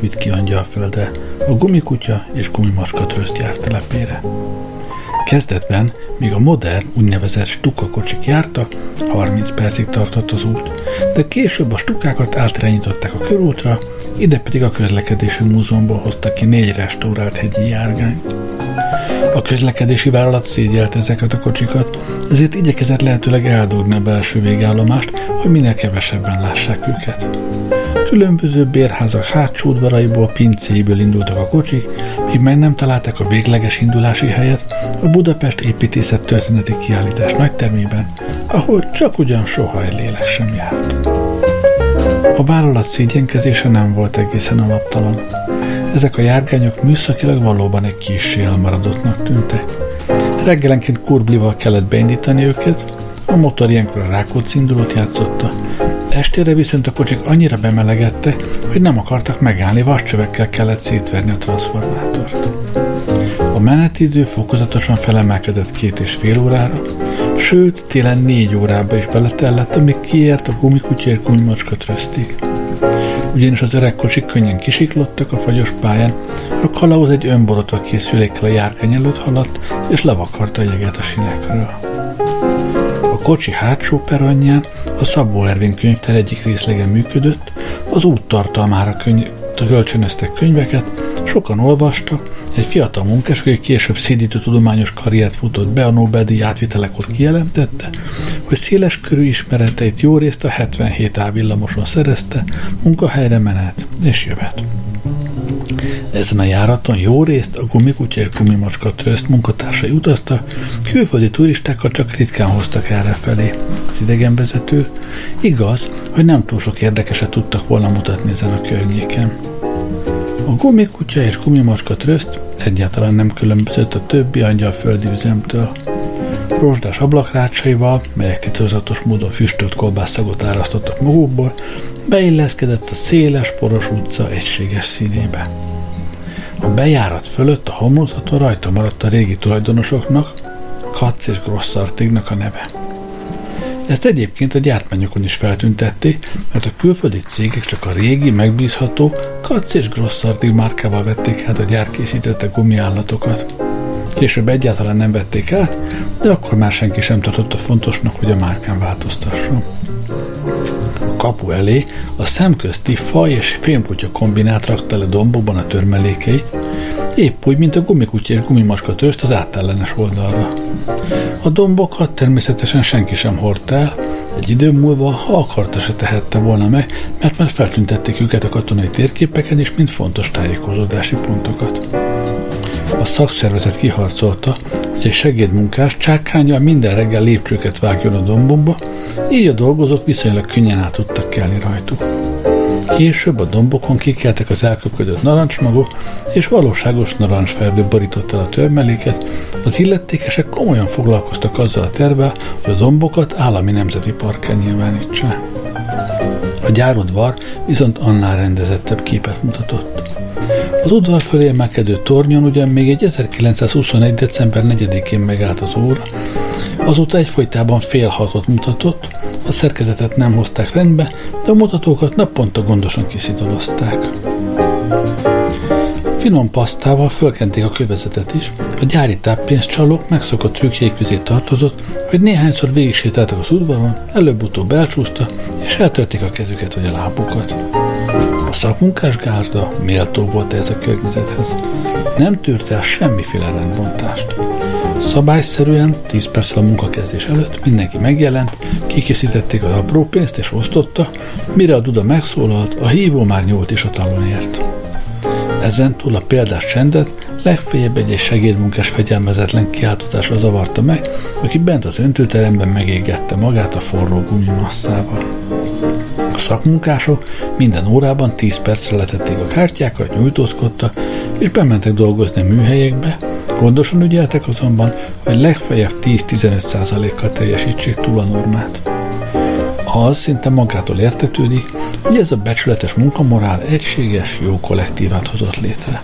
villamos vitt ki Angyalföldre, a gumikutya és gumimaska trösztjár telepére. Kezdetben, míg a modern, úgynevezett stukakocsik jártak, 30 percig tartott az út, de később a stukákat átirányították a körútra, ide pedig a közlekedési múzeumból hoztak ki négy restaurált hegyi járgányt. A közlekedési vállalat szégyelt ezeket a kocsikat, ezért igyekezett lehetőleg eldugni a belső végállomást, hogy minél kevesebben lássák őket. Különböző bérházak hátsó udvaraiból, pincéiből indultak a kocsik, míg meg nem találták a végleges indulási helyet a Budapest építészet történeti kiállítás nagytermében, ahol csak ugyan soha egy lélek sem járt. A vállalat szégyenkezése nem volt egészen alaptalan. Ezek a járgányok műszakilag valóban egy kis elmaradottnak tűntek. Reggelenként kurblival kellett beindítani őket, a motor ilyenkor a Rákóczi indulót játszotta, Estére viszont a kocsik annyira bemelegette, hogy nem akartak megállni, vascsövekkel kellett szétverni a transformátort. A menetidő fokozatosan felemelkedett két és fél órára, sőt, télen négy órába is beletellett, amíg kiért a gumikutya és gumimacska trösztig. Ugyanis az öreg kocsik könnyen kisiklottak a fagyos pályán, a kalauz egy önborotva készülékkel a járkány előtt haladt, és levakarta a jeget a sinekről. A kocsi hátsó peronján a Szabó Ervin könyvtár egyik részlege működött, az út tartalmára köny- kölcsönöztek könyveket, sokan olvastak, egy fiatal munkás, aki később szédítő tudományos karriert futott be a Nobel-díj átvitelekor kijelentette, hogy széles körű ismereteit jó részt a 77 A villamoson szerezte, munkahelyre menet és jövet. Ezen a járaton jó részt a gumikutya és gumimacska tröszt munkatársai utaztak, külföldi turistákat csak ritkán hoztak erre felé. Az idegenvezető igaz, hogy nem túl sok érdekeset tudtak volna mutatni ezen a környéken. A gumikutya és gumimacska tröszt egyáltalán nem különbözött a többi angyalföldi üzemtől. Rozsdás ablakrácsaival, melyek titokzatos módon füstölt kolbászagot árasztottak magukból, beilleszkedett a széles, poros utca egységes színébe. A bejárat fölött a homlokzaton rajta maradt a régi tulajdonosoknak, Katz és Grosszartignak a neve. Ezt egyébként a gyártmányokon is feltüntették, mert a külföldi cégek csak a régi, megbízható Katz és Grosszartig márkával vették át a gyárkészítette gumiállatokat. Később egyáltalán nem vették át, de akkor már senki sem tartotta fontosnak, hogy a márkán változtasson kapu elé a szemközti faj és fémkutya kombinát rakta le dombokban a törmelékeit, épp úgy, mint a gumikutya és gumimaska törst az átellenes oldalra. A dombokat természetesen senki sem hordta el, egy idő múlva, ha akarta, se tehette volna meg, mert már feltüntették őket a katonai térképeken is, mint fontos tájékozódási pontokat. A szakszervezet kiharcolta, hogy egy segédmunkás csákányjal minden reggel lépcsőket vágjon a dombomba, így a dolgozók viszonylag könnyen át tudtak kelni rajtuk. Később a dombokon kikeltek az elköpködött narancsmagok, és valóságos narancsferdő borított el a törmeléket, az illetékesek komolyan foglalkoztak azzal a tervvel, hogy a dombokat állami nemzeti parkkel nyilvánítsák. A gyárodvar viszont annál rendezettebb képet mutatott. Az udvar fölé emelkedő tornyon ugyan még egy 1921. december 4-én megállt az óra, azóta egyfolytában fél hatot mutatott, a szerkezetet nem hozták rendbe, de a mutatókat naponta gondosan kiszidolozták. Finom pasztával fölkenték a kövezetet is, a gyári táppénzcsalók megszokott trükkjei közé tartozott, hogy néhányszor végig sétáltak az udvaron, előbb-utóbb elcsúsztak, és eltörték a kezüket vagy a lábukat. A szakmunkás gárda méltó volt ez a környezethez. Nem tűrte el semmiféle rendbontást. Szabályszerűen 10 perccel a munkakezdés előtt mindenki megjelent, kikészítették az apró pénzt és osztotta, mire a Duda megszólalt, a hívó már nyúlt is a talonért. Ezen túl a példás csendet legfeljebb egy, egy segédmunkás fegyelmezetlen kiáltozásra zavarta meg, aki bent az öntőteremben megégette magát a forró gumimasszával. A szakmunkások minden órában 10 percre letették a kártyákat, nyújtózkodtak, és bementek dolgozni műhelyekbe, Gondosan ügyeltek azonban, hogy legfeljebb 10-15%-kal teljesítsék túl a normát. Az szinte magától értetődik, hogy ez a becsületes munkamorál egységes, jó kollektívát hozott létre.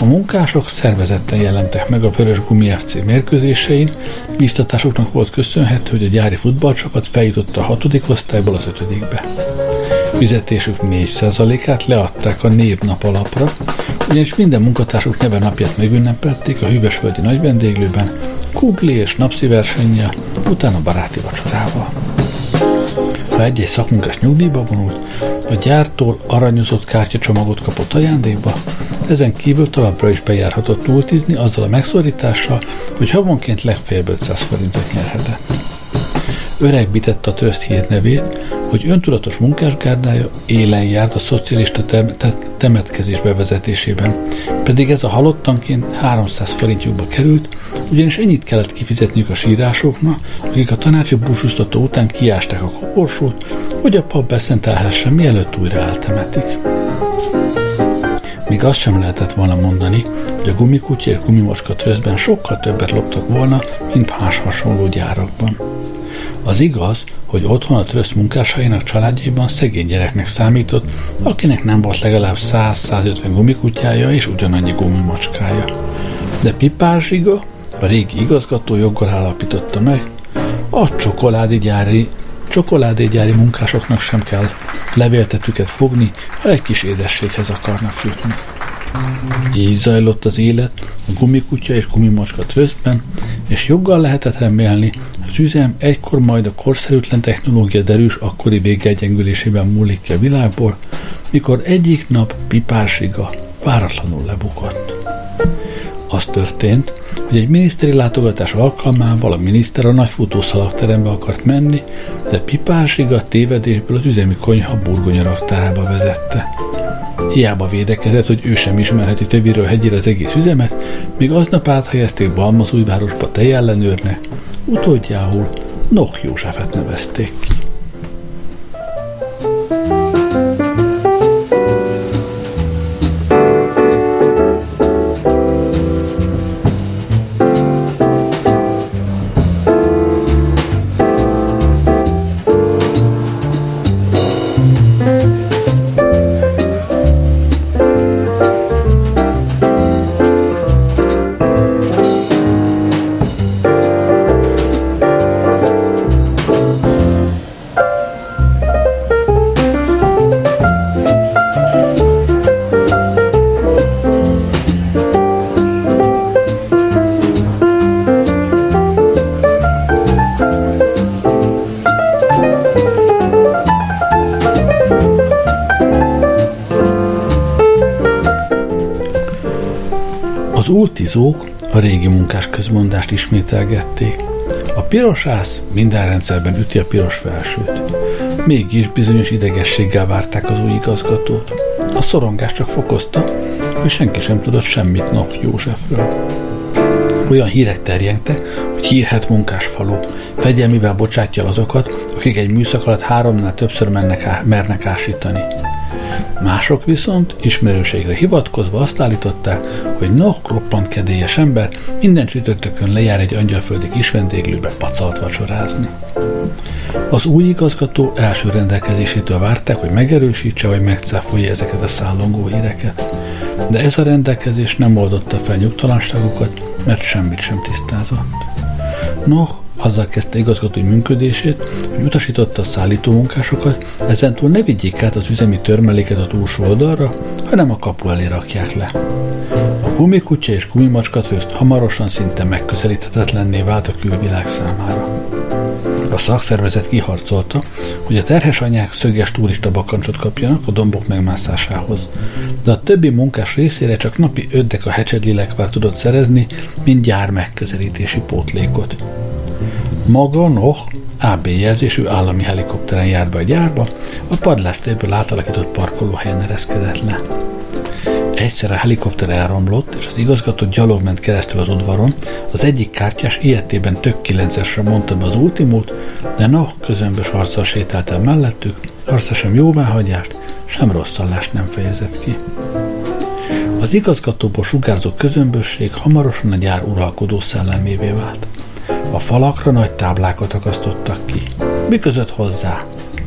A munkások szervezetten jelentek meg a Vörös Gumi FC mérkőzésein, biztatásoknak volt köszönhető, hogy a gyári futballcsapat feljutott a hatodik osztályból az ötödikbe. Fizetésük 4%-át leadták a névnap alapra, ugyanis minden munkatársuk neve napját megünnepelték a hűvösföldi nagyvendéglőben, kugli és napszi versennyel, utána baráti vacsorával. Ha egy-egy szakmunkás nyugdíjba vonult, a gyártól aranyozott kártyacsomagot kapott ajándékba, ezen kívül továbbra is bejárhatott multizni azzal a megszorítással, hogy havonként legfeljebb 500 forintot nyerhetett. Öreg bitette a tröszt hírnevét, hogy öntudatos munkásgárdája élen járt a szocialista temetkezés bevezetésében, pedig ez a halottanként 300 forintjukba került, ugyanis ennyit kellett kifizetniük a sírásoknak, akik a tanácsi búsúztató után kiásták a koporsót, hogy a pap beszentelhessen, mielőtt újra eltemetik. Még azt sem lehetett volna mondani, hogy a gumikutya és gumimoska tröszben sokkal többet loptak volna, mint más hasonló gyárakban. Az igaz, hogy otthon a tröszt munkásainak családjaiban szegény gyereknek számított, akinek nem volt legalább 100-150 gumikutyája és ugyanannyi gumimacskája. De Pipás a régi igazgató joggal állapította meg, a csokoládégyári, csokoládégyári munkásoknak sem kell levéltetüket fogni, ha egy kis édességhez akarnak jutni. Így zajlott az élet a gumikutya és gumimacska trösztben, és joggal lehetett remélni, az üzem egykor majd a korszerűtlen technológia derűs akkori végegyengülésében múlik ki a világból, mikor egyik nap pipársiga váratlanul lebukott. Az történt, hogy egy miniszteri látogatás alkalmával a miniszter a nagy futószalagterembe akart menni, de pipársiga tévedésből az üzemi konyha burgonya raktárába vezette. Hiába védekezett, hogy ő sem ismerheti többiről hegyére az egész üzemet, míg aznap áthelyezték Balmazújvárosba tejellenőrnek, utódjául Noch Józsefet nevezték ki. Ultizók a régi munkás közmondást ismételgették. A pirosász minden rendszerben üti a piros felsőt. Mégis bizonyos idegességgel várták az új igazgatót. A szorongás csak fokozta, hogy senki sem tudott semmit Nok Józsefről. Olyan hírek terjengtek, hogy hírhet munkás falu, fegyelmivel bocsátja azokat, akik egy műszak alatt háromnál többször mennek, mernek ásítani. Mások viszont ismerőségre hivatkozva azt állították, hogy noh, roppant kedélyes ember minden csütörtökön lejár egy angyalföldi kis vendéglőbe pacalt vacsorázni. Az új igazgató első rendelkezésétől várták, hogy megerősítse vagy megcáfolja ezeket a szállongó híreket. De ez a rendelkezés nem oldotta fel nyugtalanságukat, mert semmit sem tisztázott. Noh azzal kezdte igazgatói működését, hogy utasította a szállító munkásokat, ezentúl ne vigyék át az üzemi törmeléket a túlsó oldalra, hanem a kapu elé rakják le. A gumikutya és gumimacska trözt hamarosan szinte megközelíthetetlenné vált a külvilág számára. A szakszervezet kiharcolta, hogy a terhes anyák szöges turista bakancsot kapjanak a dombok megmászásához, de a többi munkás részére csak napi öddek a hecsedlilekvár tudott szerezni, mint gyár megközelítési pótlékot. Maga Noh AB jelzésű állami helikopteren járt be a gyárba, a padlástérből átalakított parkolóhelyen ereszkedett le. Egyszer a helikopter elromlott, és az igazgató gyalog ment keresztül az udvaron, az egyik kártyás ilyetében tök kilencesre mondta be az ultimót, de Noh közömbös arccal sétált el mellettük, arca sem jóváhagyást, sem rosszallást nem fejezett ki. Az igazgatóból sugárzó közömbösség hamarosan a gyár uralkodó szellemévé vált. A falakra nagy táblákat akasztottak ki. Mi között hozzá?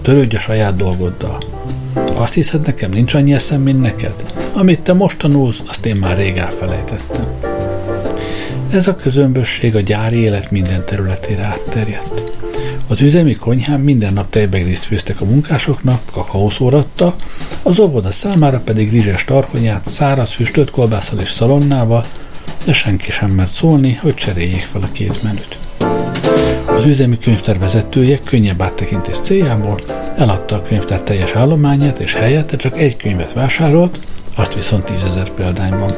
Törődj a saját dolgoddal. Azt hiszed, nekem nincs annyi eszem, mint neked? Amit te most tanulsz, azt én már rég elfelejtettem. Ez a közömbösség a gyári élet minden területére átterjedt. Az üzemi konyhán minden nap tejbegriszt főztek a munkásoknak, kakaószóratta, az óvoda számára pedig rizses tarkonyát, száraz füstölt kolbászal és szalonnával, de senki sem mert szólni, hogy cseréljék fel a két menüt. Az üzemi könyvtár vezetője könnyebb áttekintés céljából eladta a könyvtár teljes állományát, és helyette csak egy könyvet vásárolt, azt viszont tízezer példányban.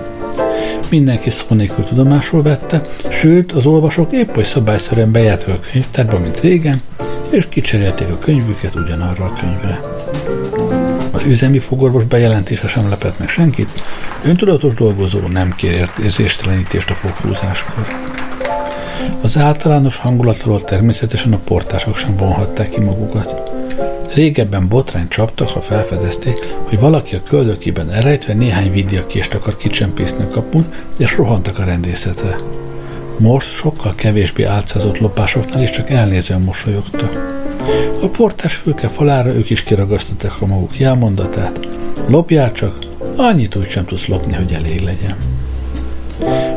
Mindenki szó nélkül tudomásul vette, sőt, az olvasók épp oly szabályszerűen bejártak a könyvtárba, mint régen, és kicserélték a könyvüket ugyanarra a könyvre. Az üzemi fogorvos bejelentése sem lepett meg senkit, öntudatos dolgozó nem kér érzéstelenítést a foghúzáskor. Az általános hangulatról természetesen a portások sem vonhatták ki magukat. Régebben botrány csaptak, ha felfedezték, hogy valaki a köldökében elrejtve néhány vidiakést akar kicsempészni a kapun, és rohantak a rendészetre. Most sokkal kevésbé álcázott lopásoknál is csak elnézően mosolyogta. A portás fülke falára ők is kiragasztották a maguk jelmondatát. Lopjál csak, annyit úgy sem tudsz lopni, hogy elég legyen.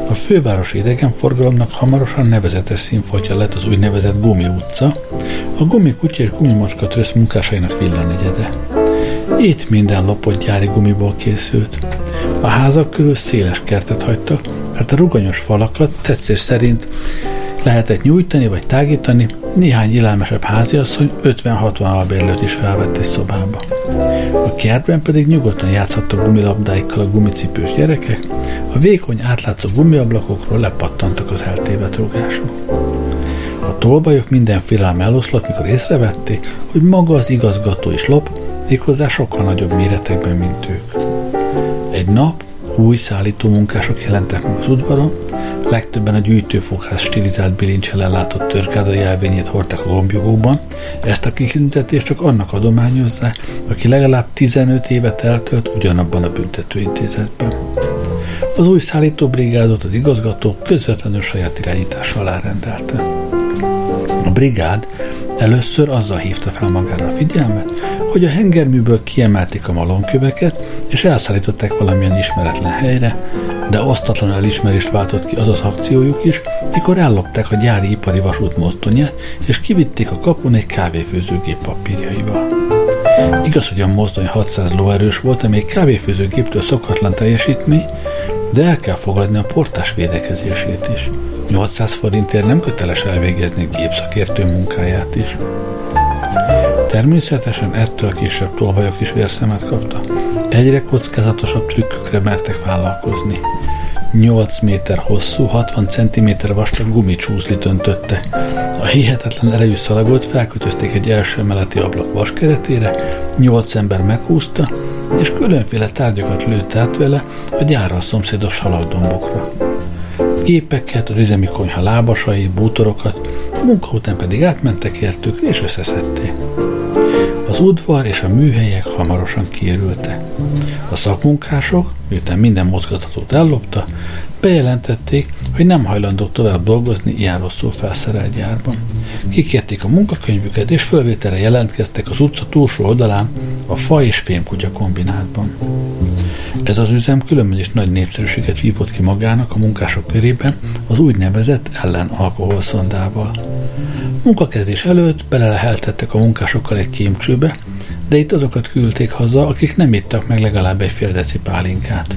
A fővárosi idegenforgalomnak hamarosan nevezetes színfoltja lett az úgynevezett Gumi utca, a gumikutya és gumimacska tröszt munkásainak villanegyede. Itt minden lopott gyári gumiból készült. A házak körül széles kertet hagytak, mert a ruganyos falakat tetszés szerint lehetett nyújtani vagy tágítani, néhány élelmesebb háziasszony 50-60 albérlőt is felvett egy szobába. A kertben pedig nyugodtan játszhattak gumilabdáikkal a gumicipős gyerekek, a vékony átlátszó gumiablakokról lepattantak az eltévedt rugások. A tolvajok mindenféle eloszlott, mikor észrevették, hogy maga az igazgató is lop, méghozzá sokkal nagyobb méretekben, mint ők. Egy nap új szállító munkások jelentek meg az udvaron, legtöbben a gyűjtőfogház stilizált bilincsel ellátott törzsgárda jelvényét hordták a gombjogóban, ezt a kitüntetést csak annak adományozzák, aki legalább 15 évet eltölt ugyanabban a büntetőintézetben. Az új szállítóbrigádot az igazgató közvetlenül saját irányítása alá rendelte. A brigád először azzal hívta fel magára a figyelmet, hogy a hengerműből kiemelték a malonköveket, és elszállították valamilyen ismeretlen helyre, de osztatlan elismerést váltott ki az az akciójuk is, mikor ellopták a gyári ipari vasút mozdonyát, és kivitték a kapun egy kávéfőzőgép papírjaival. Igaz, hogy a mozdony 600 lóerős volt, ami egy kávéfőzőgéptől szokatlan teljesítmény, de el kell fogadni a portás védekezését is. 800 forintért nem köteles elvégezni gépszakértő munkáját is. Természetesen ettől később tolvajok is vérszemet kapta. Egyre kockázatosabb trükkökre mertek vállalkozni. 8 méter hosszú, 60 cm vastag gumicsúszlit öntötte. A hihetetlen erejű szalagot felkötözték egy első emeleti ablak vaskeretére, 8 ember meghúzta, és különféle tárgyakat lőtt át vele a gyára a szomszédos salagdombokra. Gépeket, az üzemi konyha lábasai, bútorokat, munka után pedig átmentek értük és összeszedték. Az udvar és a műhelyek hamarosan kiürültek. A szakmunkások, miután minden mozgatatót ellopta, bejelentették, hogy nem hajlandók tovább dolgozni ilyen rosszul felszerelt gyárban. Kikérték a munkakönyvüket, és fölvételre jelentkeztek az utca túlsó oldalán a fa és fémkutya kombinátban. Ez az üzem különben is nagy népszerűséget vívott ki magának a munkások körében az úgynevezett ellen alkoholszondával. Munkakezdés előtt beleleheltettek a munkásokkal egy kémcsőbe, de itt azokat küldték haza, akik nem ittak meg legalább egy fél deci pálinkát.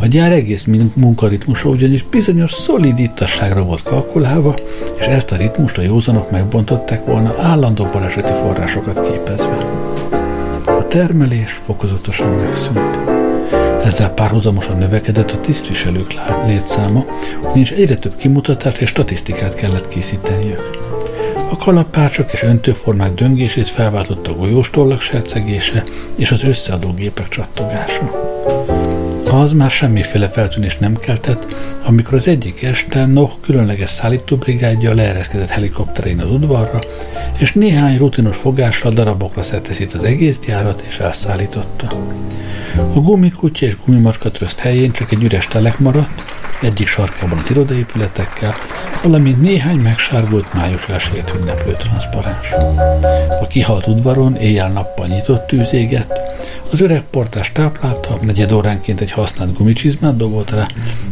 A gyár egész munkaritmusa ugyanis bizonyos szolid ittasságra volt kalkulálva, és ezt a ritmust a józanok megbontották volna állandó baleseti forrásokat képezve. Termelés fokozatosan megszűnt. Ezzel párhuzamosan növekedett a tisztviselők létszáma, ugyanis egyre több kimutatást és statisztikát kellett készíteniük. A kalapácsok és öntőformák döngését felváltotta a golyóstollak sercegése és az összeadó gépek csattogása. Az már semmiféle feltűnés nem keltett, amikor az egyik este Noh különleges szállítóbrigádja leereszkedett helikopterén az udvarra, és néhány rutinos fogással darabokra szedte az egész gyárat és elszállította. A gumikutya és gumimacska tröszt helyén csak egy üres telek maradt, egyik sarkában az irodaépületekkel, valamint néhány megsárgult május elsőjét ünneplő transzparens. A kihalt udvaron éjjel-nappal nyitott tűz égett, Az öreg portás táplálta, negyed óránként egy használt gumicsizmát dobolt rá,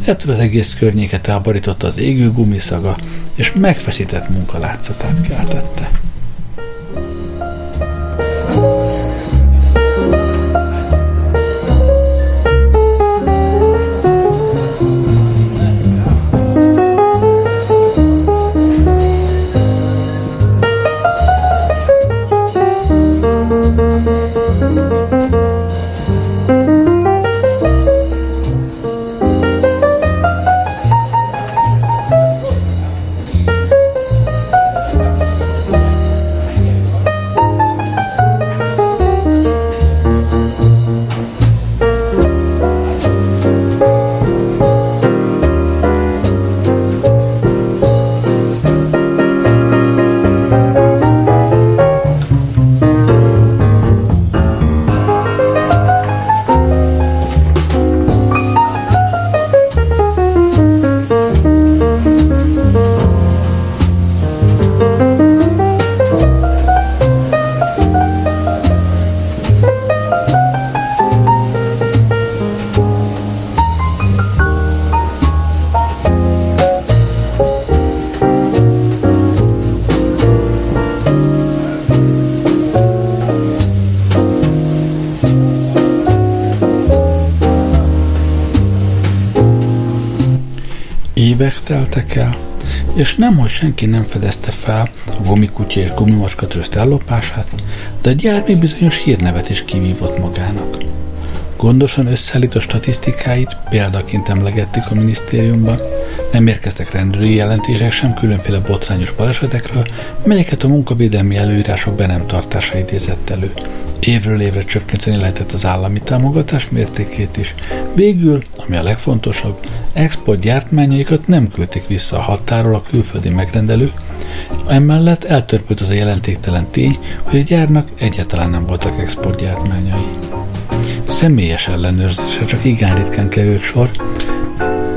ettől az egész környéket elborította az égő gumiszaga, és megfeszített munkalátszatát keltette. Teltek el, és nem, hogy senki nem fedezte fel a gumikutya és gumimacska tröszt ellopását, de a gyár még bizonyos hírnevet is kivívott magának. Gondosan összeállított statisztikáit példaként emlegették a minisztériumban, nem érkeztek rendőri jelentések sem különféle botrányos balesetekről, melyeket a munkavédelmi előírások be nem tartása idézett elő. Évről évre csökkenteni lehetett az állami támogatás mértékét is. Végül, ami a legfontosabb, export gyártmányaikat nem küldték vissza a határól a külföldi megrendelők, emellett eltörpült az a jelentéktelen tény, hogy a gyárnak egyáltalán nem voltak exportgyártmányai. Személyes ellenőrzésre csak igen ritkán került sor,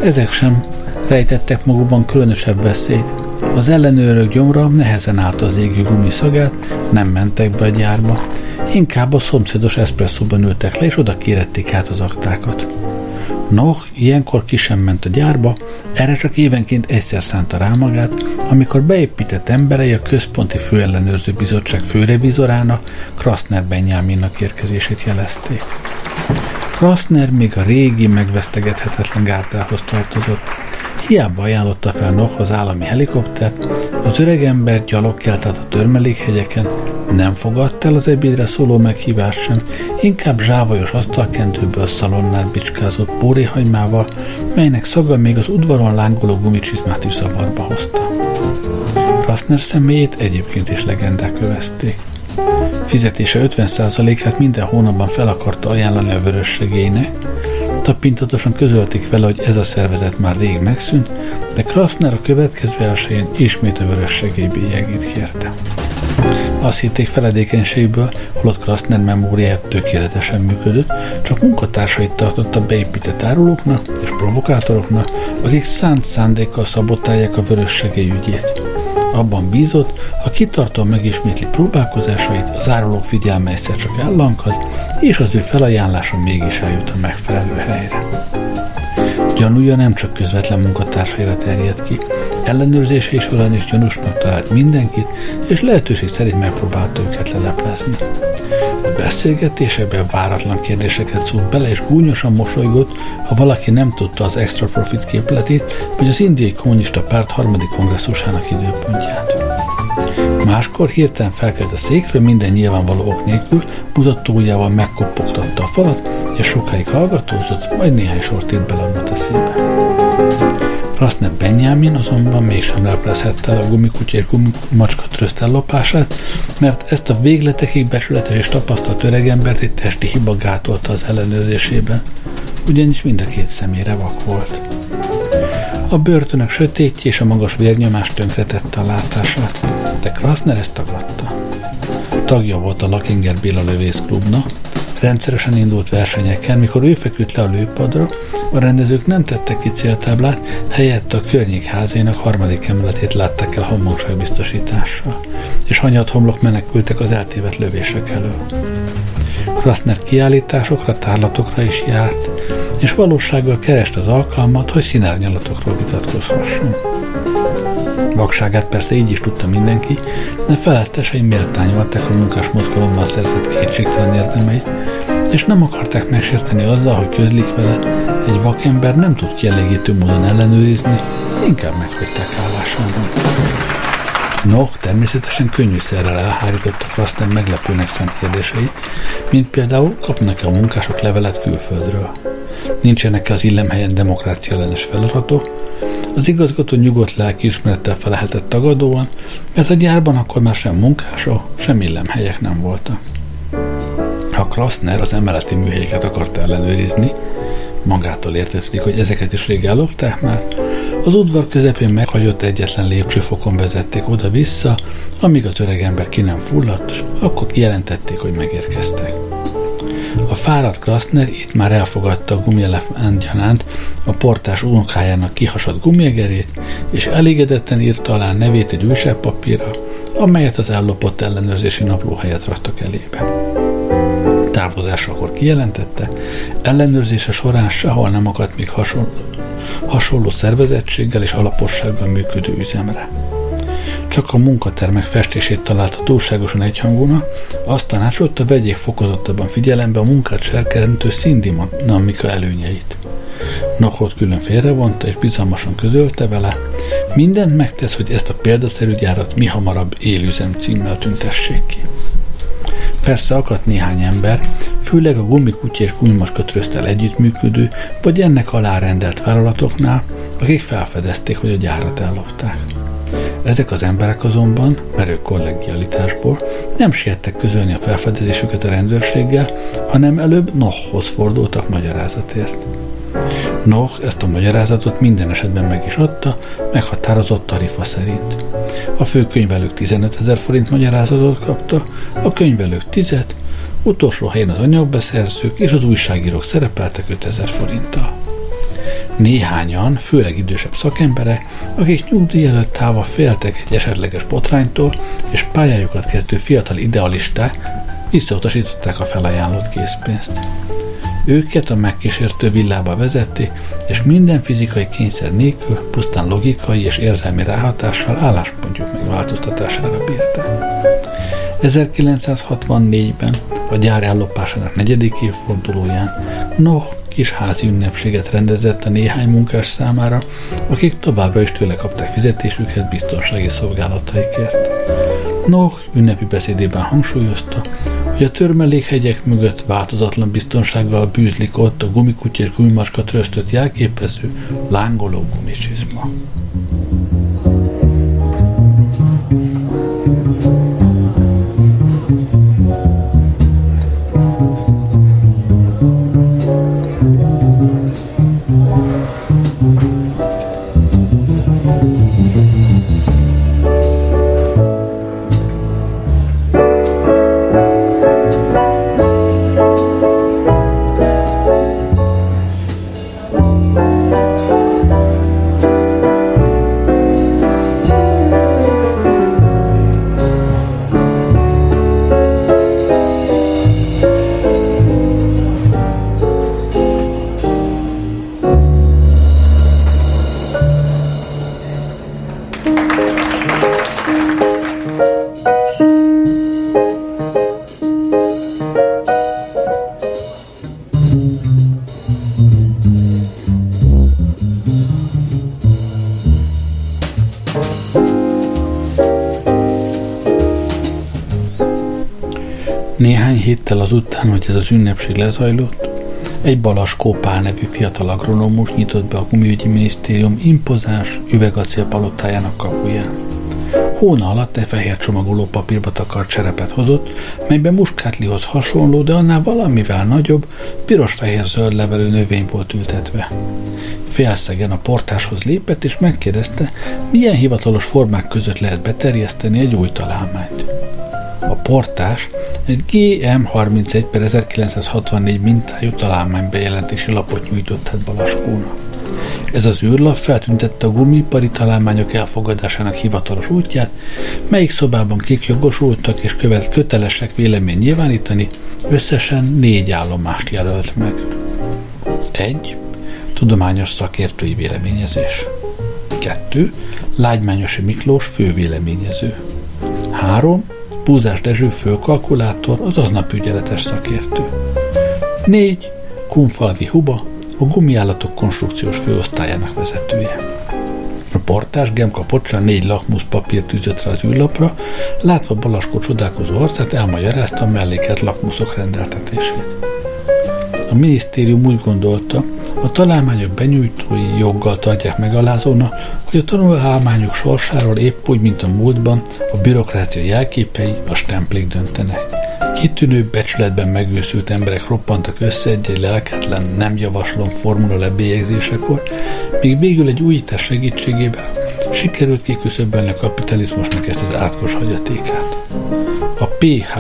ezek sem rejtettek magukban különösebb veszélyt. Az ellenőrök gyomra nehezen állt az égő gumiszagát, nem mentek be a gyárba, inkább a szomszédos eszpresszóban ültek le, és oda kérették át az aktákat. Noh ilyenkor ki sem ment a gyárba, erre csak évenként egyszer szánta rá magát, amikor beépített emberei a Központi Főellenőrző Bizottság főrevizorának, Kraszner Benyáminnak érkezését jelezték. Kraszner még a régi, megvesztegethetetlen gárdához tartozott. Hiába ajánlotta fel Noh az állami helikoptert, az öregember gyalog kelt át a törmelékhegyeken, nem fogadta el az ebédre szóló meghívást sem, inkább zsávajos asztalkentőből szalonnát bicskázott póréhagymával, melynek szaga még az udvaron lángoló gumicsizmát is zavarba hozta. Rassner személyét egyébként is legendák övezték. Fizetése 50%-át minden hónapban fel akarta ajánlani a vörössegélynek, tapintatosan közölték vele, hogy ez a szervezet már rég megszűnt, de Kraszner a következő elsőjén ismét a vörössegély bélyegét kérte. Azt hitték feledékenységből, holott Kraszner memóriája tökéletesen működött, csak munkatársait tartotta beépített árulóknak és provokátoroknak, akik szánt szándékkal szabotálják a vörössegély ügyét. Abban bízott, ha kitartóan megismétli próbálkozásait, az árulók figyelme egyszer csak ellankad, és az ő felajánlása mégis eljut a megfelelő helyre. Gyanúja nem csak közvetlen munkatársaira terjed ki, ellenőrzése is olyan is gyanúsnak talált mindenkit, és lehetőség szerint megpróbálta őket leleplezni. A beszélgetésekben váratlan kérdéseket szólt bele, és gúnyosan mosolygott, ha valaki nem tudta az extra profit képletét, vagy az indiai kommunista párt harmadik kongresszusának időpontját. Máskor hirtelen felkelt a székről minden nyilvánvaló ok nélkül, mutatójával megkopogtatta a falat, és sokáig hallgatózott, majd néhány sort írt bele a eszébe. Rasznet Benjamin azonban mégsem leplezhette a gumikutya és gumimacska tröszt ellopását, mert ezt a végletekig becsületes és tapasztalt öregembert egy testi hiba gátolta az ellenőrzésében, ugyanis mind a két szemére vak volt. A börtönök sötétje és a magas vérnyomás tönkretette a látását, de Kraszner ezt tagadta. Tagja volt a Lakinger Béla lövészklubnak, rendszeresen indult versenyeken, mikor ő feküdt le a lőpadra, a rendezők nem tettek ki céltáblát, helyett a környék házainak harmadik emeletét látták el homlokságbiztosítással, és hanyat homlok menekültek az eltévedt lövések elől. Kraszner kiállításokra, tárlatokra is járt, és valósággal kerest az alkalmat, hogy színárnyalatokról vitatkozhasson. Vakságát persze így is tudta mindenki, de felettesei méltányolták a munkás mozgalommal szerzett kétségtelen érdemeit, és nem akarták megsérteni azzal, hogy közlik vele, egy vakember nem tud kielégítő módon ellenőrizni, inkább meghagyták állásáról. Noh természetesen könnyűszerrel elhárította Kraszten meglepőnek szent kérdései, mint például kapnak-e a munkások levelet külföldről. Nincsenek-e az illemhelyen demokrácia ellenes feladatok, az igazgató nyugodt lelkiismerettel felelhetett tagadóan, mert a gyárban akkor már sem munkások, sem illemhelyek nem voltak. Ha Kraszner az emeleti műhelyeket akarta ellenőrizni, magától értetődik, hogy ezeket is rég ellopták már, az udvar közepén meghagyott egyetlen lépcsőfokon vezették oda-vissza, amíg az öreg ember ki nem fulladt, és akkor kijelentették, hogy megérkeztek. A fáradt Kraszner itt már elfogadta a gyanánt a portás unokájának kihasadt gumiegerét, és elégedetten írta alá nevét egy újságpapírra, amelyet az ellopott ellenőrzési napló helyett raktak elébe. Távozásakor kijelentette, ellenőrzése során sehol nem akadt még hasonló, hasonló szervezettséggel és alapossággal működő üzemre. Csak a munkatermek festését találta túlságosan egyhangúnak, azt tanácsolta, vegyék fokozottabban figyelembe a munkát serkentő szindinamika előnyeit. Nohot külön félrevonta és bizalmasan közölte vele, mindent megtesz, hogy ezt a példaszerű gyárat mi hamarabb élüzem címmel tüntessék ki. Persze akadt néhány ember, főleg a gumikutya és gumimaska trösztel együttműködő, vagy ennek alárendelt vállalatoknál, akik felfedezték, hogy a gyárat ellopták. Ezek az emberek azonban, merő kollegialitásból nem siettek közölni a felfedezésüket a rendőrséggel, hanem előbb Nohhoz fordultak magyarázatért. Noh ezt a magyarázatot minden esetben meg is adta, meghatározott tarifa szerint. A főkönyvelők 15 ezer forint magyarázatot kapta, a könyvelők 10 utolsó helyen az anyagbeszerzők és az újságírók szerepeltek 5000 forinttal. Néhányan, főleg idősebb szakemberek, akik nyugdíj előtt távol féltek egy esetleges botránytól, és pályájukat kezdő fiatal idealisták visszautasították a felajánlott készpénzt. Őket a megkísértő villába vezeti, és minden fizikai kényszer nélkül pusztán logikai és érzelmi ráhatással álláspontjuk megváltoztatására bírta. 1964-ben a gyár ellopásának negyedik évfordulóján Noh kis házi ünnepséget rendezett a néhány munkás számára, akik továbbra is tőle kapták fizetésüket biztonsági szolgálataikért. Noh ünnepi beszédében hangsúlyozta, hogy a törmelékhegyek mögött változatlan biztonsággal bűzlik ott a gumikutya és gumimaska trösztöt jelképező lángoló gumicsizma. Az ünnepség lezajlott, egy Balas Kópál nevű fiatal agronómus nyitott be a Gumiügyi Minisztérium impozáns üvegacél palotájának kapuján. Hóna alatt egy fehér csomagoló papírba takart cserepet hozott, melyben muskátlihoz hasonló, de annál valamivel nagyobb, piros-fehér-zöld levelő növény volt ültetve. Félszegen a portáshoz lépett, és megkérdezte, milyen hivatalos formák között lehet beterjeszteni egy új találmányt. A portás egy GM31 per 1964 mintájú találmány bejelentési lapot nyújtott át Balaskónak. Ez az űrlap feltüntette a gumipari találmányok elfogadásának hivatalos útját, melyik szobában kik jogosultak és követ kötelesek vélemény nyilvánítani, összesen négy állomást jelölt meg. 1. Tudományos szakértői véleményezés. 2. Lágymányosi Miklós fővéleményező. 3. Búzás Dezső főkalkulátor, az aznap ügyeletes szakértő. 4. Kunfalvi Huba, a gumiállatok konstrukciós főosztályának vezetője. A portás Gemka Pocsa négy lakmuszpapírt tűzött rá az űrlapra, látva Balaskó csodálkozó arcát elmagyarázta a melléket lakmuszok rendeltetését. A minisztérium úgy gondolta, a találmányok benyújtói joggal tartják megalázóna, hogy a tanulmányok sorsáról épp úgy, mint a múltban, a bürokrácia jelképei, a stemplik döntenek. Kitűnő, becsületben megőszült emberek roppantak össze egy, egy lelketlen, nem javaslom formula lebélyegzésekor, míg végül egy újítás segítségével sikerült kiküszöbölni a kapitalizmusnak ezt az átkos hagyatékát. A PH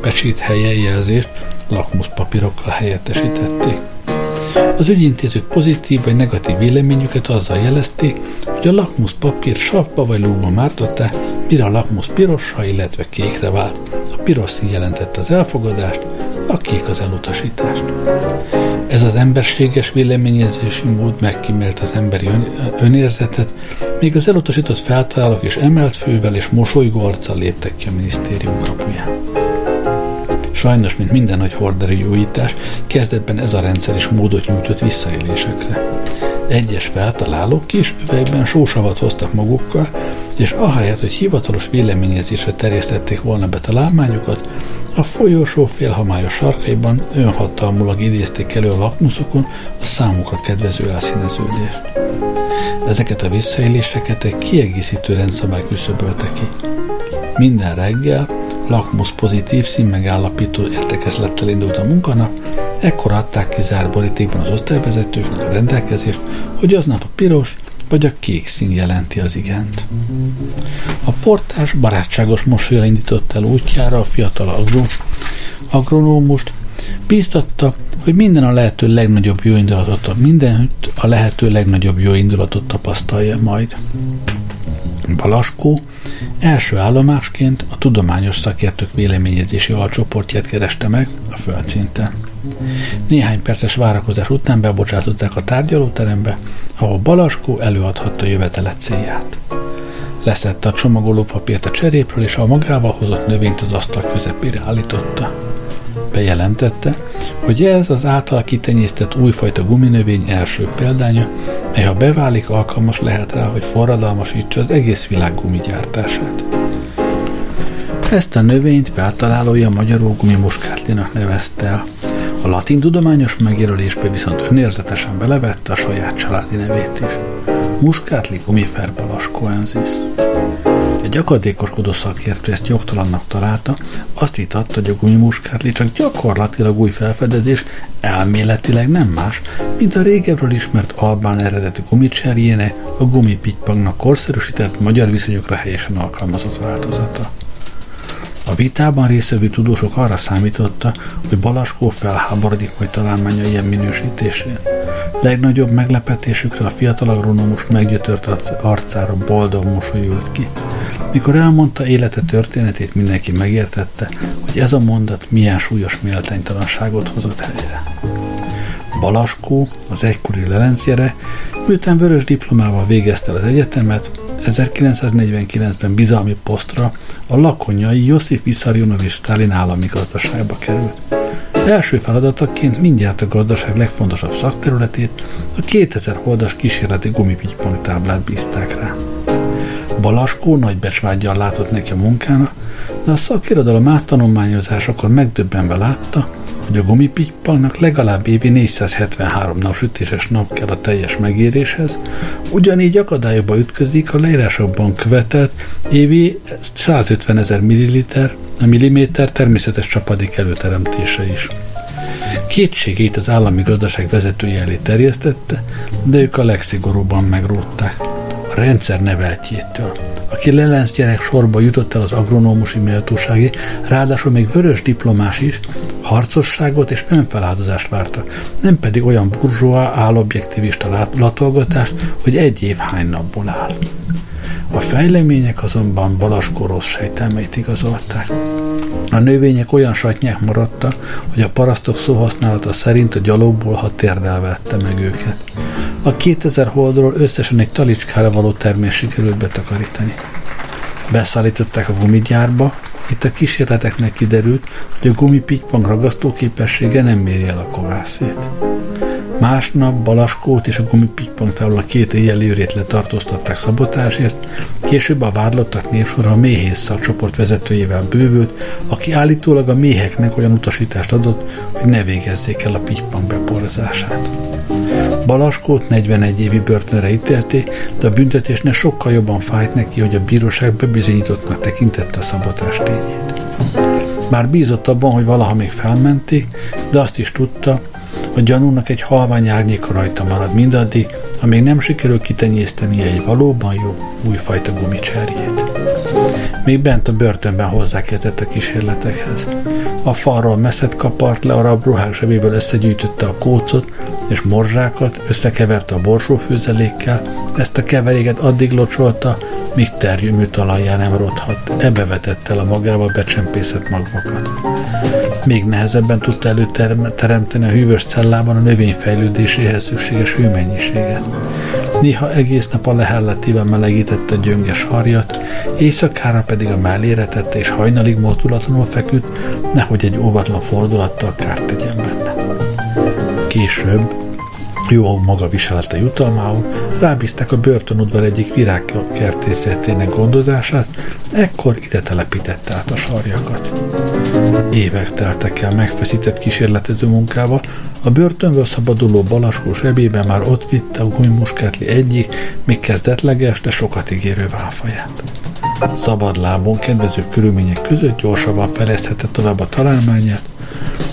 pecsít helyejelzést lakmuszpapírokkal helyettesítették. Az ügyintézők pozitív vagy negatív véleményüket azzal jelezték, hogy a lakmusz papír savba vagy lúgba mártották, mire a lakmusz pirosra, illetve kékre vált. A piros szín jelentette az elfogadást, a kék az elutasítást. Ez az emberséges véleményezési mód megkímélt az emberi ön, önérzetet, míg az elutasított feltalálók is emelt fővel és mosolygó arccal léptek ki a minisztérium kapuján. Sajnos, mint minden nagy horderi újítás, kezdetben ez a rendszer is módot nyújtott visszaélésekre. Egyes feltalálók kis üvegben sósavat hoztak magukkal, és ahelyett, hogy hivatalos véleményezésre terjesztették volna be találmányokat, a folyósó félhamályos sarkaiban önhatalmulag idézték elő a lakmuszokon a számukra kedvező elszíneződést. Ezeket a visszaéléseket egy kiegészítő rendszabály küszöbölte ki. Minden reggel lakmusz pozitív színmegállapító értekezlettel indult a munkanap, ekkor adták ki zárt borítékban az osztályvezetőknek a rendelkezést, hogy aznap a piros vagy a kék szín jelenti az igent. A portás barátságos mosolyal indított el útjára a fiatal agro, agronómust, bíztatta, hogy minden a lehető legnagyobb jó indulatot, minden a lehető legnagyobb jó indulatot tapasztalja majd. Balaskó első állomásként a tudományos szakértők véleményezési alcsoportját kereste meg a földszinten. Néhány perces várakozás után bebocsátották a tárgyalóterembe, ahol Balaskó előadhatta jövetele célját. Leszette a csomagoló papírt a cserépről, és a magával hozott növényt az asztal közepére állította. Bejelentette, hogy ez az általa kitenyésztett újfajta guminövény első példánya, mely ha beválik, alkalmas lehet rá, hogy forradalmasítsa az egész világ gumigyártását. Ezt a növényt feltalálója magyarul gumimuskátlinak nevezte el. A latin tudományos megjelölésbe viszont önérzetesen belevette a saját családi nevét is. Muskátli gumifer balascoensis. Egy akadékoskodó szakértő ezt jogtalannak találta, azt vitatta, hogy a gumimuskátli csak gyakorlatilag új felfedezés, elméletileg nem más, mint a régebről ismert albán eredetű gumicserjének, a gumipitpangnak korszerűsített magyar viszonyokra helyesen alkalmazott változata. A vitában részvevő tudósok arra számította, hogy Balaskó felháborodik majd találmánya ilyen minősítésén. Legnagyobb meglepetésükre a fiatal agronómus meggyötört arcára boldog mosolyult ki. Mikor elmondta élete történetét, mindenki megértette, hogy ez a mondat milyen súlyos méltánytalanságot hozott helyre. Balaskó, az egykori lelencjere, miután vörös diplomával végezte az egyetemet, 1949-ben bizalmi posztra a lakonyai Josif Vissarionovics Stalin állami gazdaságba került. Első feladataként mindjárt a gazdaság legfontosabb szakterületét, a 2000 holdas kísérleti gumipitypong táblát bízták rá. Balaskó nagy becsvágyjal látott neki a munkának, de a szakirodalom áttanulmányozásakor megdöbbenve látta, hogy a gumipitypangnak legalább évi 473 nap sütéses nap kell a teljes megéréshez, ugyanígy akadályokba ütközik a leírásokban követett évi 150 ezer milliliter, a milliméter természetes csapadék előteremtése is. Kétségét az állami gazdaság vezetője elé terjesztette, de ők a legszigorúbban megrótták rendszer neveltjétől, a kilenc gyerek sorba jutott el az agronómusi méltóságé, ráadásul még vörös diplomás is, harcosságot és önfeláldozást várta, nem pedig olyan burzsóa, állobjektivista latolgatást, hogy egy év hány napból áll. A fejlemények azonban Balaskó rossz sejtelmeit igazolták. A növények olyan satnyák maradtak, hogy a parasztok szóhasználata szerint a gyalogból, ha térdel vette meg őket. A 2000 holdról összesen egy talicskára való termés sikerült betakarítani. Beszállították a gumigyárba, itt a kísérleteknek kiderült, hogy a gumipitpang ragasztó képessége nem méri el a kovászét. Másnap Balaskót és a gumipitpangtával a két éjjelőrét letartóztatták szabotásért, később a vádlottak névsora a méhész szakcsoport vezetőjével bővült, aki állítólag a méheknek olyan utasítást adott, hogy ne végezzék el a pitpang beporzását. Balaskót 41 évi börtönre ítélték, de a büntetésnek sokkal jobban fájt neki, hogy a bíróság bebizonyítottnak tekintette a szabotás tényét. Már bízott abban, hogy valaha még felmenték, de azt is tudta, a gyanúnak egy halvány árnyéka rajta marad mindaddig, amíg nem sikerül kitenyészteni egy valóban jó újfajta gumicserjét. Még bent a börtönben hozzákezdett a kísérletekhez. A falról messzet kapart le, a rabruhák zsebéből összegyűjtötte a kócot, és morzsákat, összekeverte a borsófőzelékkel, ezt a keveréket addig locsolta, míg terjőmű talajjá nem rothat, ebbe vetette el a magával becsempészett magvakat. Még nehezebben tudta előteremteni a hűvös cellában a növény fejlődéséhez szükséges hőmennyiséget. Néha egész nap a lehelletével melegítette a gyönges harjat, éjszakára pedig a mellére tette és hajnalig mozdulatlanul feküdt, nehogy egy óvatlan fordulattal kárt tegyen benne. Később, jó maga viselete jutalmául, rábízták a börtönudvar egyik virágkertészetének gondozását, ekkor ide telepítette át a sarjakat. Évek teltek el megfeszített kísérletező munkával, a börtönből szabaduló Balaskó sebében már ott vitte a gumimuskátli egyik, még kezdetleges, de sokat ígérő válfaját. Szabad lábon, kedvező körülmények között gyorsabban fejleszthette tovább a találmányát,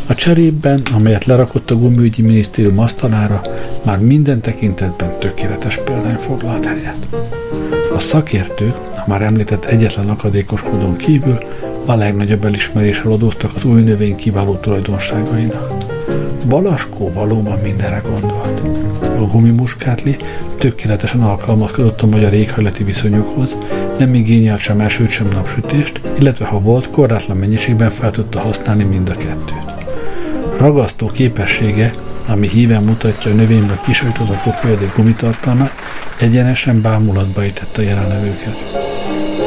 a cserében, amelyet lerakott a gumügyi minisztérium asztalára, már minden tekintetben tökéletes példány foglalt helyet. A szakértők, a már említett egyetlen akadékoskodón kívül, a legnagyobb elismeréssel adóztak az új növény kiváló tulajdonságainak. Balaskó valóban mindenre gondolt. A gumimuskátli tökéletesen alkalmazkodott a magyar éghajlati viszonyokhoz, nem igényelt sem esőt, sem napsütést, illetve ha volt, korlátlan mennyiségben fel tudta használni mind a kettőt. Ragasztó képessége, ami híven mutatja a növényből kisajtozható folyadék gumitartalmát, egyenesen bámulatba ejtette a jelenlevőket.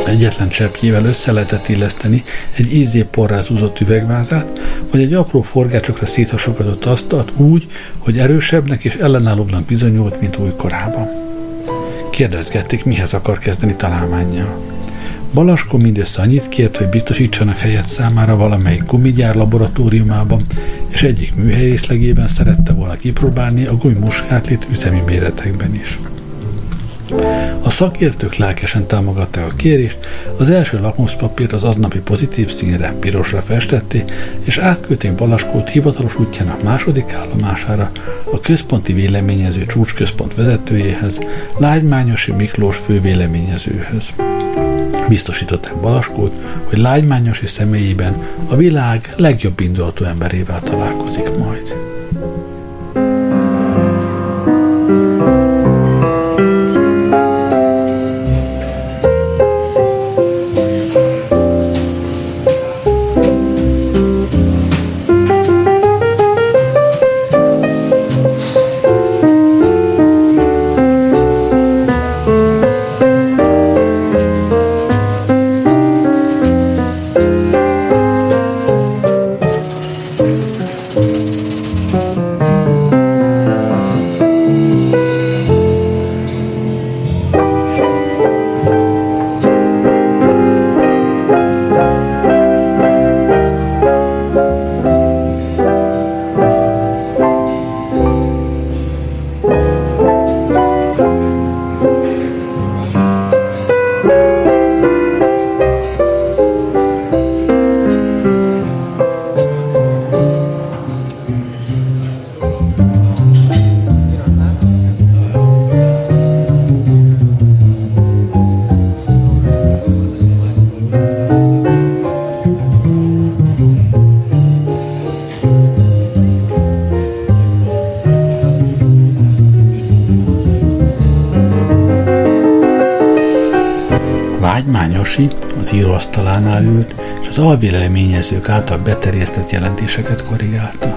Egyetlen cseppjével össze lehetett illeszteni egy ízé porrázúzott üvegvázát, vagy egy apró forgácsokra széthasogatott asztalt úgy, hogy erősebbnek és ellenállóbbnak bizonyult, mint újkorában. Kérdezgették, mihez akar kezdeni találmányjal. Balaskó mindössze annyit kért, hogy biztosítsanak helyet számára valamelyik gumigyár laboratóriumában, és egyik műhelyészlegében szerette volna kipróbálni a gumimuskátlit üzemi méretekben is. A szakértők lelkesen támogatták a kérést, az első lakmuszpapírt az aznapi pozitív színre, pirosra festették, és átküldték Balaskót hivatalos útjának második állomására, a központi véleményező csúcsközpont vezetőjéhez, Lágymányosi Miklós fővéleményezőhöz. Biztosították Balaskót, hogy lágymányosi személyében a világ legjobb indulatú emberével találkozik majd. Lágymányosi az íróasztalánál ült, és az alvéleményezők által beterjesztett jelentéseket korrigálta.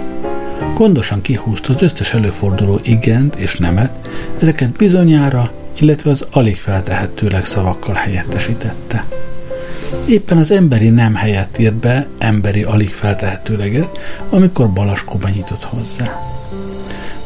Gondosan kihúzta az összes előforduló igent és nemet, ezeket bizonyára, illetve az alig feltehetőleg szavakkal helyettesítette. Éppen az emberi nem helyett írt be emberi alig feltehetőleget, amikor Balaskó benyitott hozzá.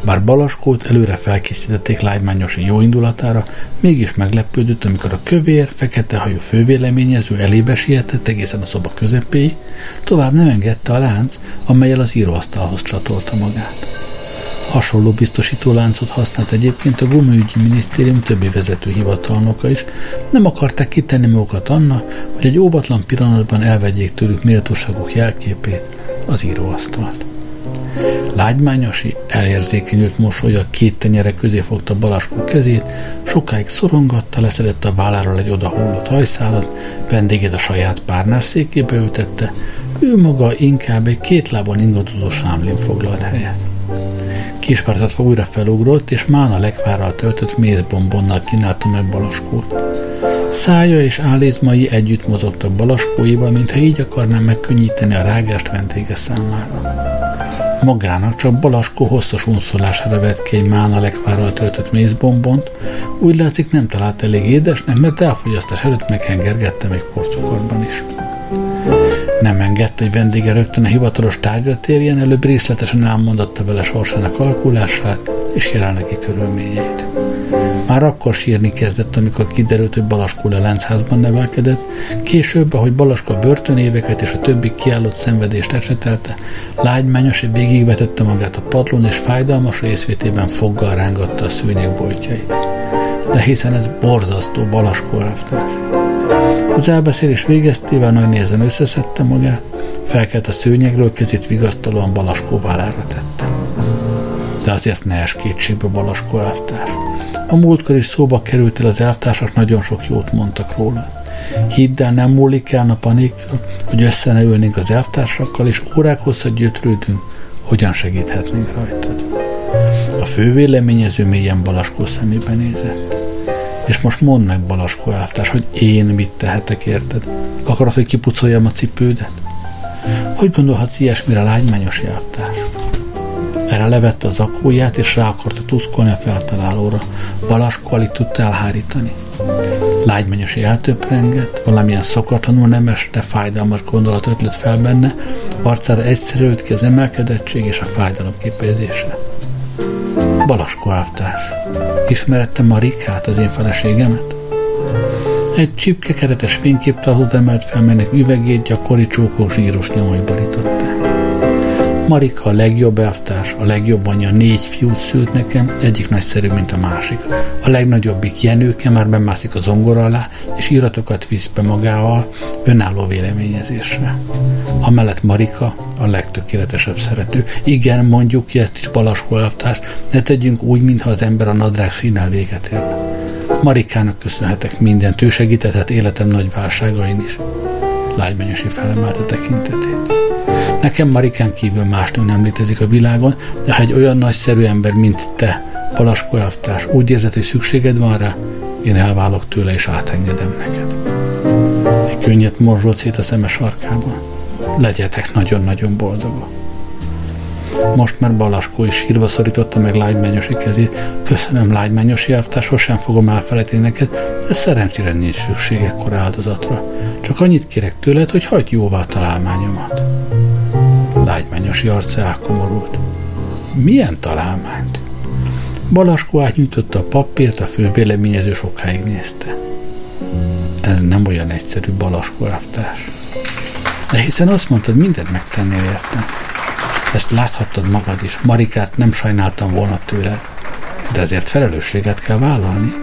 Bár Balaskót előre felkészítették lágymányosi jó indulatára, mégis meglepődött, amikor a kövér, fekete hajú fővéleményező elébe sietett egészen a szoba közepéig, tovább nem engedte a lánc, amelyel az íróasztalhoz csatolta magát. Hasonló biztosító láncot használt egyébként a gumiügyi minisztérium többi vezető hivatalnoka is, nem akarták kitenni magukat annak, hogy egy óvatlan pillanatban elvegyék tőlük méltóságuk jelképét, az íróasztalt. Lágymányosi, elérzékenyült mosolya két tenyere közé fogta Balaskó kezét, sokáig szorongatta, leszedette a válláról egy odahullott hajszálat, vendégét a saját párnás székébe ültette, ő maga inkább egy két lábon ingadozó sámlin foglalt helyet. Kisvártat újra felugrott, és mána lekvárral töltött mézbombonnal kínálta meg Balaskót. Szája és állézmai együtt mozogtak Balaskóival, mintha így akarná megkönnyíteni a rágást vendége számára. Magának csak Balaskó hosszas unszolására vett ki egy mána lekvárral töltött mézbombont, úgy látszik nem talált elég édesnek, mert elfogyasztás előtt meghengergette még porcukorban is. Nem engedte, hogy vendége rögtön a hivatalos tárgyra térjen, előbb részletesen elmondotta vele sorsának alakulását és jelenlegi körülményeit. Már akkor sírni kezdett, amikor kiderült, hogy Balaskó a Láncházban nevelkedett, később, ahogy Balaska börtönéveket és a többi kiállott szenvedést esetelte, lágymányos végigvetette magát a padlón, és fájdalmas részvétében foggal rángatta a szőnyeg boltjait. De hiszen ez borzasztó Balaskó elvtárs. Az elbeszélés végeztével nagy nézen összeszedte magát, felkelt a szőnyegről, kezét vigasztalóan Balaskó vállára tette. De azért ne es kétségbe Balaskó elvtárs. A múltkor is szóba került el az elvtársak, nagyon sok jót mondtak róla. Hidd el, nem múlik el a panik, hogy össze ne ülnénk az elvtársakkal, és órák hosszat gyötrődünk, hogyan segíthetnénk rajtad. A fő véleményező mélyen Balaskó szemébe nézett. És most mondd meg, Balaskó elvtárs, hogy én mit tehetek érted? Akarod, hogy kipucoljam a cipődet? Hogy gondolhatsz ilyesmire, lágymányos elvtárs? Erre levette a zakóját, és rá akarta tuszkolni a feltalálóra. Balaskó alig tudta elhárítani. Lágymányosi eltöprengett, valamilyen szokatlanul nemes, de fájdalmas gondolat ötlött fel benne, arcára egyszerű ki az emelkedettség és a fájdalom kifejezése. Balaskó elvtárs. Ismerette Marikát, az én feleségemet? Egy csipke keretes fényképtartót emelt fel, melynek üvegét gyakori csókok zsíros nyomai borították. Marika a legjobb elvtárs, a legjobb anyja, négy fiút szült nekem, egyik nagyszerű, mint a másik. A legnagyobbik Jenőke már bemászik a zongora alá, és íratokat visz be magával önálló véleményezésre. Amellett Marika a legtökéletesebb szerető. Igen, mondjuk ki ezt is Balaskó elvtárs, ne tegyünk úgy, mintha az ember a nadrág színel véget érne. Marikának köszönhetek mindent, ő segített életem nagy válságain is. Lágymányosi felemelte tekintetét. Nekem Marikán kívül más nő nem létezik a világon, de ha egy olyan nagyszerű ember, mint te, Palaskó elvtárs, úgy érzed, hogy szükséged van rá, én elválok tőle és átengedem neked. Egy könnyet morzsolt szét a szeme sarkában. Legyetek nagyon-nagyon boldogok. Most már Balaskó is sírva szorította meg lágymányosi kezét. Köszönöm, lágymányosi elvtárs, sosem fogom elfelejteni neked, de szerencsére nincs szükség ekkor áldozatra. Csak annyit kérek tőled, hogy hagyd jóvá a találmányomat. Lágymányosi arca elkomorult. Milyen találmányt? Balaskó átnyújtotta a papírt, a fő véleményező sokáig nézte. Ez nem olyan egyszerű Balaskó elvtárs. De hiszen azt mondtad, mindent megtennél értem. Ezt láthattad magad is. Marikát nem sajnáltam volna tőled. De ezért felelősséget kell vállalni.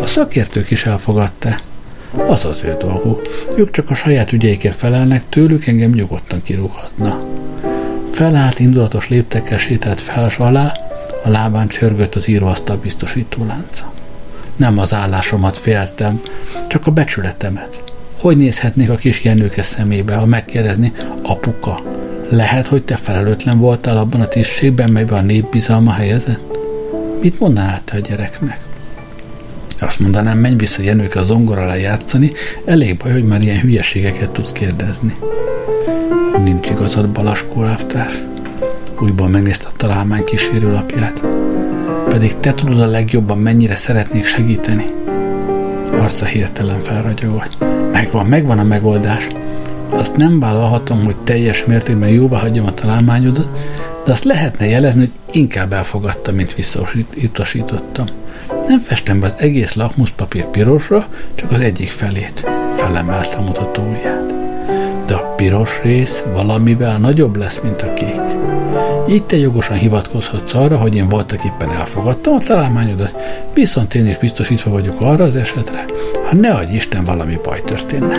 A szakértők is elfogadta. Az az ő dolguk. Ők csak a saját ügyeikért felelnek, tőlük engem nyugodtan kirúghatna. Felállt indulatos léptekkel sétált fel alá, a lábán csörgött az íróasztal biztosító lánca. Nem az állásomat féltem, csak a becsületemet. Hogy nézhetnék a kis Jenőke szemébe, ha megkérdezni, apuka, lehet, hogy te felelőtlen voltál abban a tisztségben, melyben a nép bizalma helyezett? Mit mondanál te a gyereknek? Azt mondanám, menj vissza Jenőke a zongora lejátszani, elég baj, hogy már ilyen hülyeségeket tudsz kérdezni. Nincs igazad, Balaskó láftás. Újból megnézte a találmány kísérőlapját. Pedig te tudod a legjobban, mennyire szeretnék segíteni. Arca hirtelen felragyogott. Megvan, megvan a megoldás. Azt nem vállalhatom, hogy teljes mértékben jóvá hagyjam a találmányodat, de azt lehetne jelezni, hogy inkább elfogadtam, mint visszautasítottam. Nem festem be az egész lakmuszpapír pirosra, csak az egyik felét. Felemelte a mutató ujját. Piros rész valamivel nagyobb lesz, mint a kék. Így te jogosan hivatkozhatsz arra, hogy én voltak éppen elfogadtam a találmányodat, viszont én is biztosítva vagyok arra az esetre, ha ne adj Isten valami baj történne.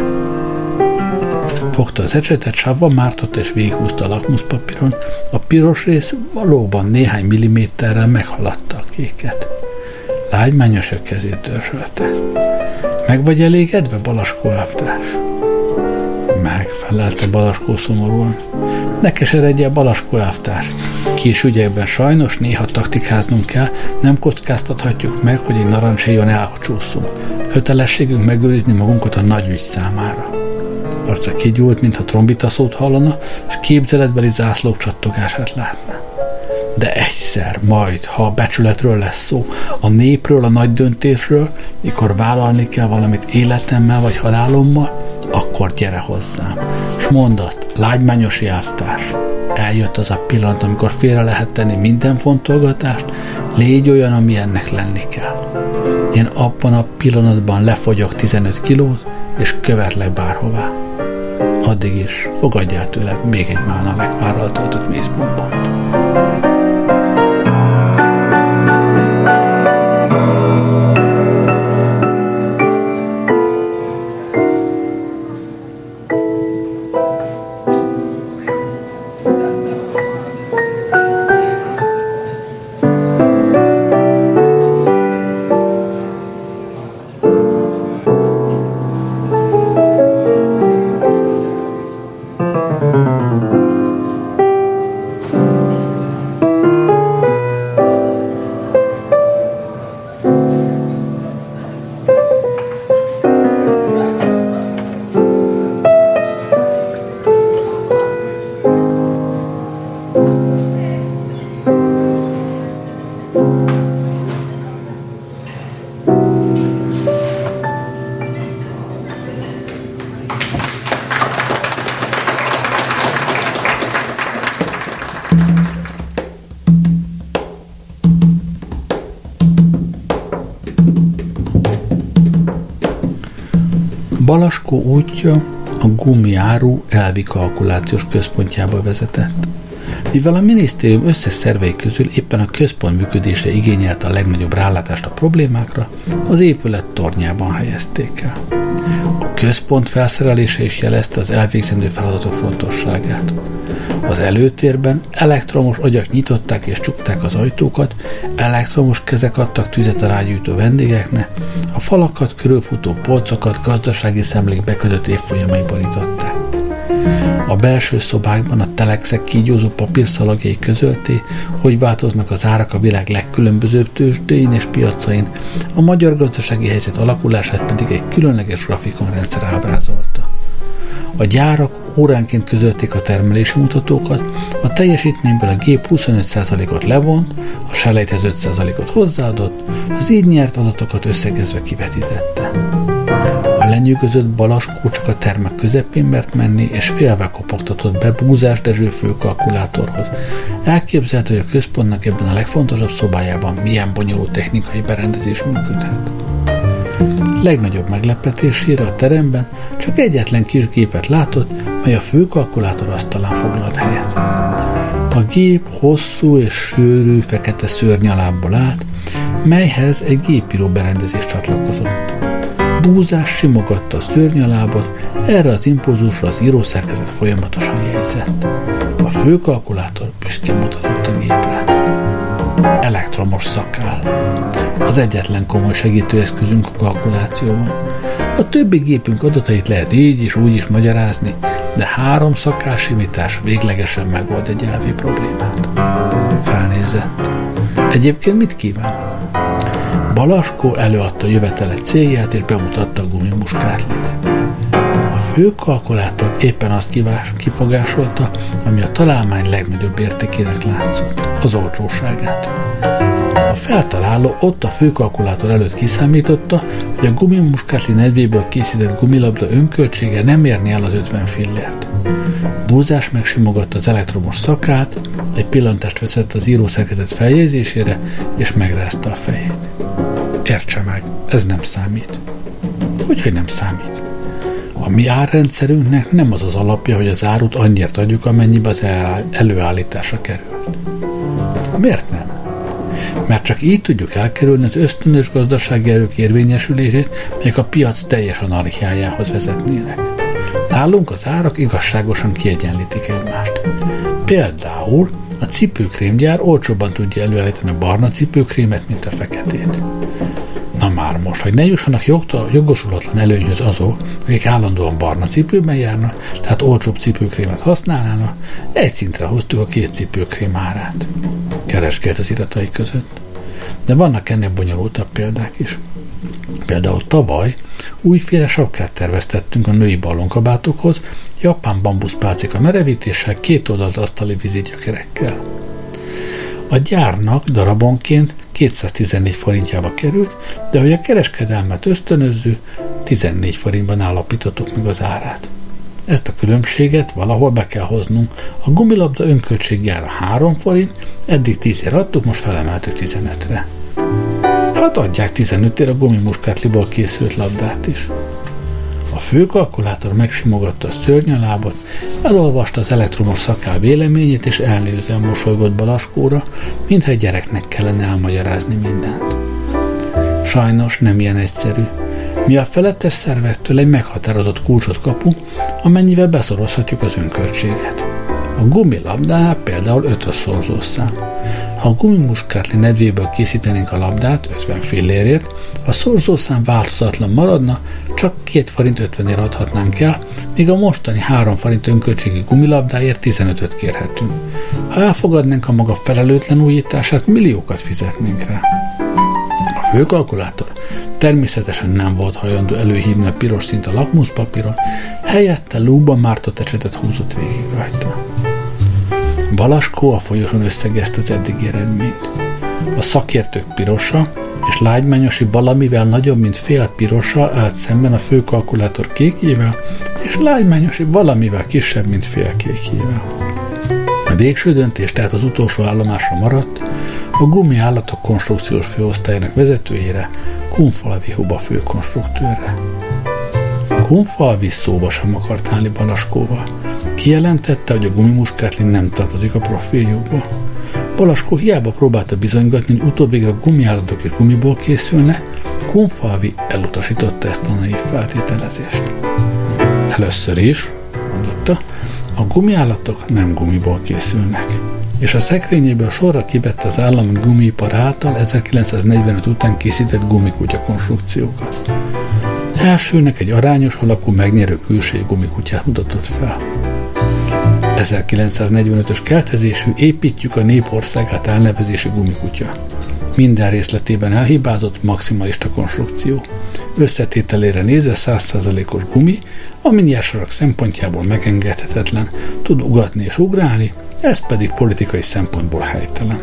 Fogta az ecsetet, savval mártotta és végighúzta a lakmuszpapíron. A piros rész valóban néhány milliméterrel meghaladta a kéket. Lágymányos a kezét dörzsölte. Meg vagy elégedve, Balaskó elvtárs? Megfelelte Balaskó szomorúan. Ne keseredjél, Balaskó elvtárs. Kis ügyekben sajnos néha taktikáznunk kell, nem kockáztathatjuk meg, hogy egy narancséjon elcsúszunk. Kötelességünk megőrizni magunkat a nagy ügy számára. Arca kigyúlt, mintha trombita szót hallana, és képzeletbeli zászlók csattogását látná de egyszer, majd, ha a becsületről lesz szó, a népről, a nagy döntésről, mikor vállalni kell valamit életemmel vagy halálommal, akkor gyere hozzám. És mondd azt, lágymányos jelvtárs, eljött az a pillanat, amikor félre lehet tenni minden fontolgatást, légy olyan, ami ennek lenni kell. Én abban a pillanatban lefogyok 15 kilót, és követlek bárhová. Addig is fogadjál tőle még egy mána legvárral töltött mézbombont. Balaskó útja a gumiáru elvi kalkulációs központjába vezetett. Mivel a minisztérium összes szervei közül éppen a központ működése igényelte a legnagyobb rálátást a problémákra, az épület tornyában helyezték el. A központ felszerelése is jelezte az elvégzendő feladatok fontosságát. Az előtérben elektromos agyak nyitották és csukták az ajtókat, elektromos kezek adtak tüzet a rágyújtó vendégeknek, falakat körülfutó polcokat gazdasági szemlék bekötött évfolyamai borították. A belső szobákban a telexek kígyózó papírszalagjai közölté, hogy változnak az árak a világ legkülönbözőbb tőzsdéin és piacain, a magyar gazdasági helyzet alakulását pedig egy különleges grafikonrendszer ábrázolta. A gyárak óránként közölték a termelési mutatókat, a teljesítményből a gép 25%-ot levont, a selejthez 5%-ot hozzáadott, az így nyert adatokat összegezve kivetítette. A lenyűgözött Balaskó csak a termek közepén mert menni, és félve kopogtatott be Búzás Dezső főkalkulátorhoz. Elképzelte, hogy a központnak ebben a legfontosabb szobájában milyen bonyolult technikai berendezés működhet. Legnagyobb meglepetésére a teremben csak egyetlen kis gépet látott, mely a főkalkulátor asztalán foglalt helyet. A gép hosszú és sűrű fekete szörnyalábból állt, melyhez egy gépíró berendezés csatlakozott. Búzás simogatta a szörnyalábot, erre az impulzusra az írószerkezet folyamatosan jegyzett. A főkalkulátor büszkén mutatott a gépre. Elektromos szakál. Az egyetlen komoly segítőeszközünk a kalkulációban. A többi gépünk adatait lehet így is úgy is magyarázni, de három szakásimítás véglegesen megold egy elvi problémát. Felnézett. Egyébként mit kíván? Balaskó előadta jövetele célját és bemutatta a gumimuskátlit. A fő kalkulátor éppen azt kivás, kifogásolta, ami a találmány legnagyobb értékének látszott, az olcsóságát. A feltaláló ott a főkalkulátor előtt kiszámította, hogy a gumimuskátli nedvéből készített gumilabda önköltsége nem érni el az 50 fillért. Búzás megsimogatta az elektromos szakát, egy pillantást veszett az írószerkezet feljegyzésére, és megrázta a fejét. Értse meg, ez nem számít. Hogy, hogy nem számít? A mi árrendszerünknek nem az az alapja, hogy az árut annyira adjuk, amennyibe az előállításra került. Miért nem? Mert csak így tudjuk elkerülni az ösztönös gazdasági erők érvényesülését, melyek a piac teljes anarchiájához vezetnének. Nálunk az árak igazságosan kiegyenlítik egymást. Például a cipőkrémgyár olcsóbban tudja előállítani a barna cipőkrémet, mint a feketét. Na már most, hogy ne jussanak jogta, jogosulatlan előnyhöz azok, akik állandóan barna cipőben járnak, tehát olcsóbb cipőkrémet használnának, egy szintre hoztuk a két cipőkrém árát. Kereskedett az iratai között. De vannak ennél bonyolultabb példák is. Például tavaly újféle sapkát terveztettünk a női ballonkabátokhoz, japán bambuszpálcika merevítéssel, két oldalt asztali vízigyökerekkel. A gyárnak darabonként 214 forintjába került, de hogy a kereskedelmet ösztönözző, 14 forintban állapítottuk meg az árát. Ezt a különbséget valahol be kell hoznunk. A gumilabda önköltségjára 3 forint, eddig 10 adtuk, most felemeltük 15-re. Hát adják 15 a gumimuskátliból készült labdát is. A főkalkulátor megsimogatta a szörnyalábat, elolvasta az elektromos szaká véleményét, és elnézően mosolygott Balaskóra, mintha egy gyereknek kellene elmagyarázni mindent. Sajnos nem ilyen egyszerű. Mi a felettes szervektől egy meghatározott kulcsot kapunk, amennyivel beszorozhatjuk az önköltséget. A gumilabdánál például ötös szorzószám. Ha a gumimuskátli nedvéből készítenénk a labdát 50 fillérért, a szorzószám változatlan maradna, csak 2 forint 50 ér adhatnánk el, míg a mostani 3 forint önköltségi gumilabdáért 15-öt kérhetünk. Ha elfogadnánk a maga felelőtlen újítását, milliókat fizetnénk rá. A főkalkulátor természetesen nem volt hajlandó előhívni a piros szint a lakmuszpapíron, helyette lúban mártott ecsetet húzott végig rajta. Balaskó a folyosón összegezte az eddigi eredményt. A szakértők pirosa és lágymányosi valamivel nagyobb, mint fél pirosa állt szemben a főkalkulátor kékjével, és lágymányosi valamivel kisebb, mint fél kékjével. A végső döntés tehát az utolsó állomásra maradt, a gumi állatok konstrukciós főosztályának vezetőjére, Kunfalvi Huba főkonstruktőrre. Kunfalvi szóba sem akart állni Balaskóval. Kijelentette, hogy a gumimuskátlin nem tartozik a profiljukba. Balaskó hiába próbálta bizonygatni, hogy utóbbvégre a gumiállatok és gumiból készülne, Kunfalvi elutasította ezt a naív feltételezést. Először is, mondotta, a gumiállatok nem gumiból készülnek, és a szekrényéből sorra kivette az állami gumipar által 1945 után készített gumikutya konstrukciókat. Elsőnek egy arányos alakú megnyerő külső gumikutyát mutatott fel. 1945-ös keltezésű építjük a népországát elnevezésű gumikutya. Minden részletében elhibázott maximalista konstrukció. Összetételére nézve 100%-os gumi, ami nyersarak szempontjából megengedhetetlen, tud ugatni és ugrálni, ez pedig politikai szempontból helytelen.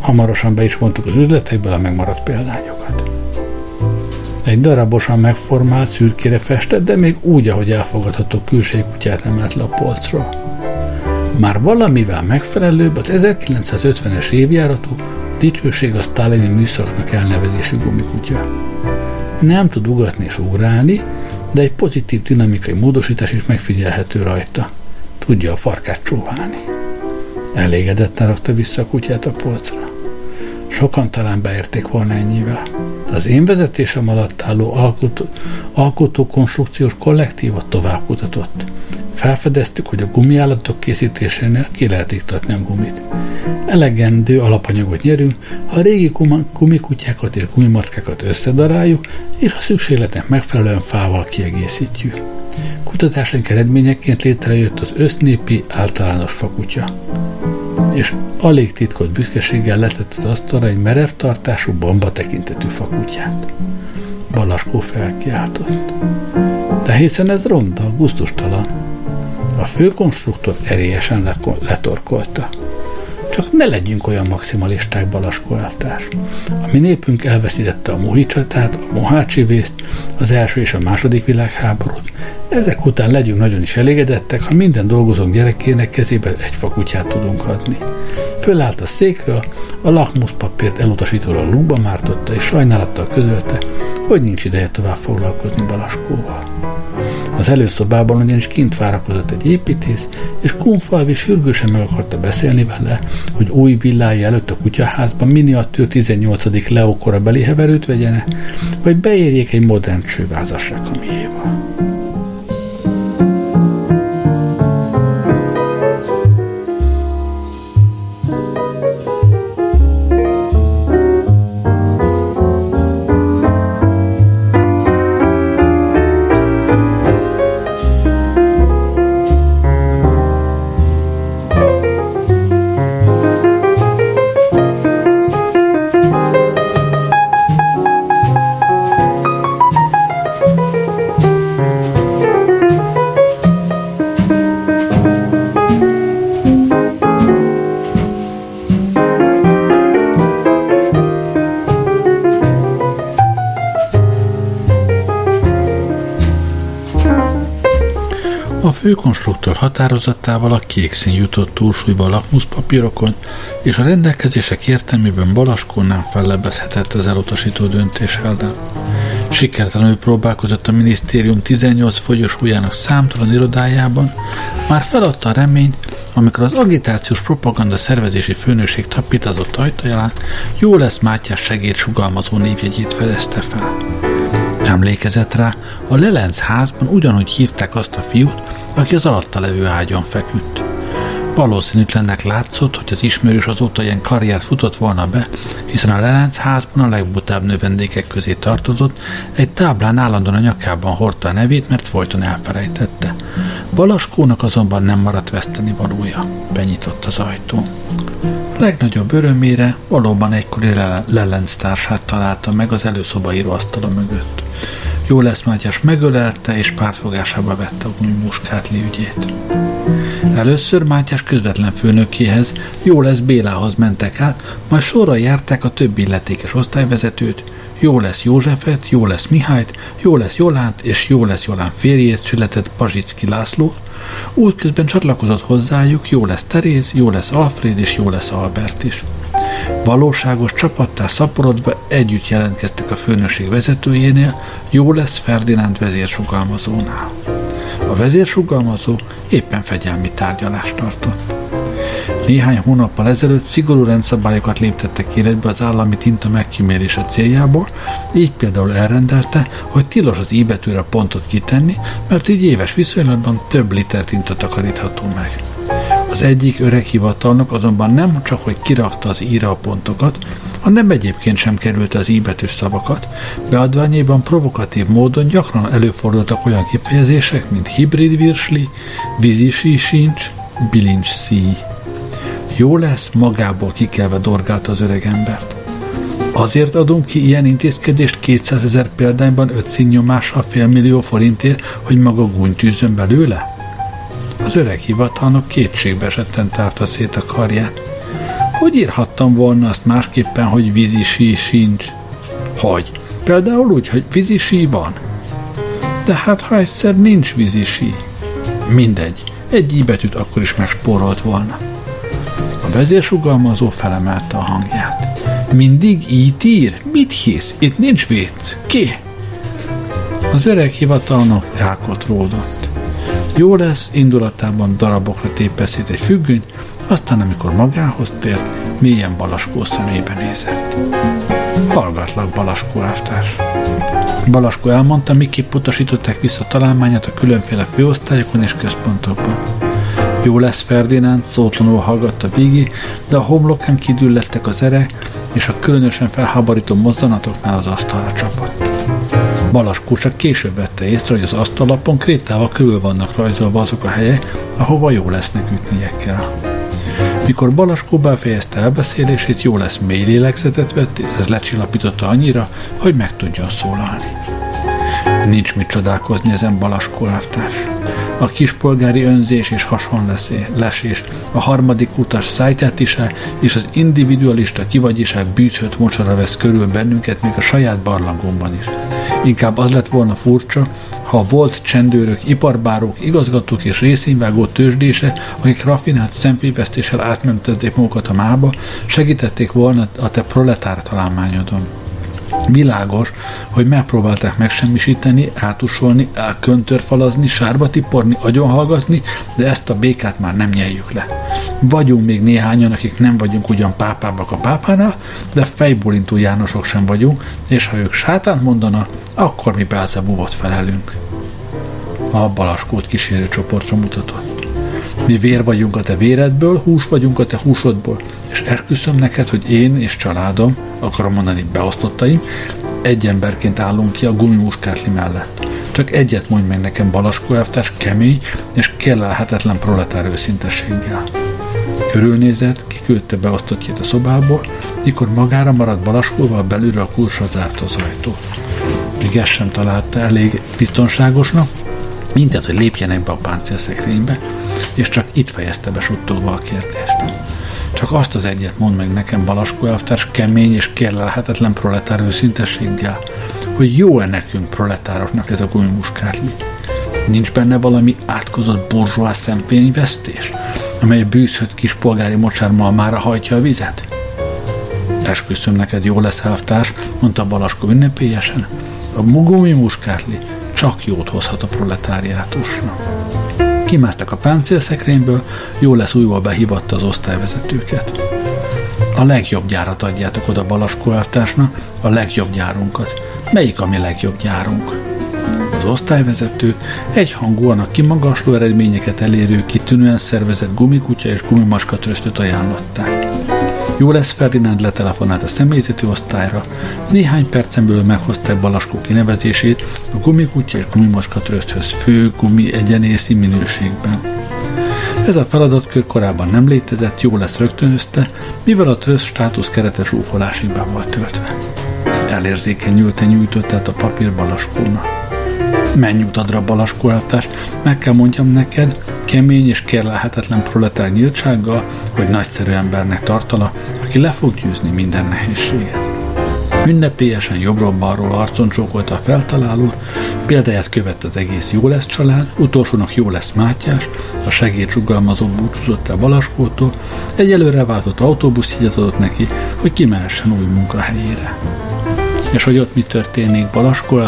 Hamarosan be is vontuk az üzletekből a megmaradt példányokat. Egy darabosan megformált, szürkére festett, de még úgy, ahogy elfogadható külségkutyát emelt le a polcról. Már valamivel megfelelőbb az 1950-es évjáratú dicsőség a sztálini műszaknak elnevezésű gumikutya. Nem tud ugatni és ugrálni, de egy pozitív dinamikai módosítás is megfigyelhető rajta. Tudja a farkát csóválni. Elégedetten rakta vissza a kutyát a polcra. Sokan talán beérték volna ennyivel. Az én vezetésem alatt álló alkotó, alkotó konstrukciós kollektívat tovább kutatott. Felfedeztük, hogy a gumiállatok készítésénél ki lehet iktatni a gumit. Elegendő alapanyagot nyerünk, ha a régi gumikutyákat és gumimacskákat összedaráljuk, és a szükségletnek megfelelően fával kiegészítjük. Kutatásaink eredményeként létrejött az össznépi általános fakutya. És alig titkolt büszkeséggel letett az asztalra egy merev tartású bomba tekintetű fakutyát. Balaskó felkiáltott. De hiszen ez ronda, guztustalan. A főkonstruktor erélyesen letorkolta. Csak ne legyünk olyan maximalisták, Balaskó elvtárs. A mi népünk elveszítette a muhicsatát, a mohácsi vészt, az első és a második világháborút. Ezek után legyünk nagyon is elégedettek, ha minden dolgozónk gyerekének kezébe egy fakutyát tudunk adni. Fölállt a székről, a lakmuszpapírt elutasítóra lúba mártotta, és sajnálattal közölte, hogy nincs ideje tovább foglalkozni Balaskóval. Az előszobában ugyanis kint várakozott egy építész, és Kunfalvi sürgősen meg akarta beszélni vele, hogy új villája előtt a kutyaházban miniatűr 18. Leo korabeli heverőt vegyene, vagy beérjék egy modern csővázas rekamiéval. Főkonstruktor határozatával a kék szín jutott túlsúlyba a lakmuszpapírokon, és a rendelkezések értelmében Balaskó nem fellebbezhetett az elutasító döntés ellen. Sikertelenül próbálkozott a minisztérium 18 folyosójának számtalan irodájában, már feladta a reményt, amikor az agitációs propaganda szervezési főnökség tapítazott ajtaján jó lesz Mátyás segédsugalmazó névjegyét fedezte fel. Emlékezett rá, a Lelenc házban ugyanúgy hívták azt a fiút, aki az alatta levő ágyon feküdt. Valószínűtlennek látszott, hogy az ismerős azóta ilyen karriert futott volna be, hiszen a Lelenc házban a legbutább növendékek közé tartozott, egy táblán állandóan a nyakában hordta a nevét, mert folyton elfelejtette. Balaskónak azonban nem maradt veszteni valója. Benyitott az ajtó. Legnagyobb örömére valóban egykori Lelenc társát találta meg az előszoba íróasztala mögött. Jó lesz Mátyás megölelte és pártfogásába vette a Muskátli ügyét. Először Mátyás közvetlen főnökéhez, jó lesz Bélához mentek át, majd sorra járták a többi illetékes osztályvezetőt, jó lesz Józsefet, jó lesz Mihályt, jó lesz Jolánt és jó lesz Jolán férjét született Pazsicki László, útközben csatlakozott hozzájuk, jó lesz Teréz, jó lesz Alfred és jó lesz Albert is. Valóságos csapattá szaporodva együtt jelentkeztek a főnökség vezetőjénél, jó lesz Ferdinánd vezérsugalmazónál. A vezérsugalmazó éppen fegyelmi tárgyalást tartott. Néhány hónappal ezelőtt szigorú rendszabályokat léptettek életbe az állami tinta megkímérése céljából, így például elrendelte, hogy tilos az íbetűre pontot kitenni, mert így éves viszonylatban több liter tinta takarítható meg. Az egyik öreg hivatalnok azonban nem csak, hogy kirakta az íra a pontokat, hanem egyébként sem kerülte az íbetűs szavakat, beadványaiban provokatív módon gyakran előfordultak olyan kifejezések, mint hibrid virsli, vízisi sincs, bilincs szíj. Jó lesz, magából kikelve dorgálta az öreg embert. Azért adunk ki ilyen intézkedést 200 ezer példányban 5 színnyomással fél millió forintért, hogy maga gúnytűzön belőle? Az öreg hivatalnok kétségbe esetten tárta szét a karját. Hogy írhattam volna azt másképpen, hogy vízisi sincs? Hogy? Például úgy, hogy vízisi van. De hát ha egyszer nincs vízisi. Mindegy, egy íbetűt akkor is megspórolt volna. A vezérsugalmazó felemelte a hangját. Mindig így ír? Mit hisz? Itt nincs vicc. Ki? Az öreg hivatalnok elkot ródott. Jó lesz, indulatában darabokra tépeszít egy függönyt, aztán amikor magához tért, mélyen Balaskó szemébe nézett. Hallgatlak, Balaskó elvtárs. Balaskó elmondta, miképp utasították vissza találmányát a különféle főosztályokon és központokban. Jó lesz Ferdinánd, szótlanul hallgatta végig, de a homlokán kidüllettek az ere, és a különösen felháborító mozzanatoknál az asztalra csapott. Balaskó csak később vette észre, hogy az asztalapon krétával körül vannak rajzolva azok a helyek, ahova jó lesznek ütnie kell. Mikor Balaskó befejezte elbeszélését, jó lesz mély lélegzetet vett, ez lecsillapította annyira, hogy meg tudjon szólalni. Nincs mit csodálkozni ezen Balaskó elvtárs a kispolgári önzés és hasonlesés, a harmadik utas szájtátise és az individualista kivagyiság bűzhött mocsara vesz körül bennünket, még a saját barlangunkban is. Inkább az lett volna furcsa, ha volt csendőrök, iparbárók, igazgatók és részényvágó tőzsdések, akik rafinált szemfényvesztéssel átmentették magukat a mába, segítették volna a te proletár találmányodon. Világos, hogy megpróbálták megsemmisíteni, átusolni, elköntörfalazni, sárba tiporni, agyonhallgatni, de ezt a békát már nem nyeljük le. Vagyunk még néhányan, akik nem vagyunk ugyan pápábbak a pápánál, de fejbólintó Jánosok sem vagyunk, és ha ők sátánt mondana, akkor mi Belzebubot felelünk. A Balaskót kísérő csoportra mutatott. Mi vér vagyunk a te véredből, hús vagyunk a te húsodból, és esküszöm neked, hogy én és családom, akarom mondani beosztottaim, egy emberként állunk ki a gumimuskátli mellett. Csak egyet mondj meg nekem Balaskó elvtárs kemény és kellelhetetlen proletár őszintességgel. Körülnézett, kiküldte beosztottjét a szobából, mikor magára maradt Balaskóval belülről a kulcsra zárt az ajtó. Még ezt sem találta elég biztonságosnak, Mindent, hogy lépjenek be a páncélszekrénybe, és csak itt fejezte be suttogva a kérdést. Csak azt az egyet mond meg nekem Balaskó elvtárs kemény és kérlelhetetlen proletár őszintességgel, hogy jó-e nekünk proletároknak ez a gumimuskárli. Nincs benne valami átkozott burzsóá szemfényvesztés, amely a bűzhött kis polgári mocsármal már hajtja a vizet? Esküszöm neked, jó lesz, elvtárs, mondta Balaskó ünnepélyesen. A gumi muskárli csak jót hozhat a proletáriátusnak. Kimásztak a páncélszekrényből, jó lesz újból behívatta az osztályvezetőket. A legjobb gyárat adjátok oda Balaskó a legjobb gyárunkat. Melyik a mi legjobb gyárunk? Az osztályvezető egyhangúan a kimagasló eredményeket elérő, kitűnően szervezett gumikutya és gumimaska trösztöt ajánlották. Jó lesz Ferdinánd letelefonált a személyzeti osztályra, néhány percen belül meghozták Balaskó kinevezését a gumikutya és gumimaska tröszthöz fő gumi egyenészi minőségben. Ez a feladatkör korábban nem létezett, jó lesz rögtönözte, mivel a tröszt státusz keretes úfolásig be volt töltve. Elérzékenyülten nyújtott át a papír Balaskónak. Menj utadra, elvtárs, meg kell mondjam neked, kemény és kérlelhetetlen proletár nyíltsággal, hogy nagyszerű embernek tartala, aki le fog győzni minden nehézséget. Ünnepélyesen jobbról-balról arcon csókolta a feltalálót, példáját követte az egész Jó lesz család, utolsónak Jó lesz Mátyás, a segéd rugalmazó búcsúzott el Balaskótól, egy előre váltott autóbusz adott neki, hogy kimehessen új munkahelyére. És hogy ott mi történik Balaskó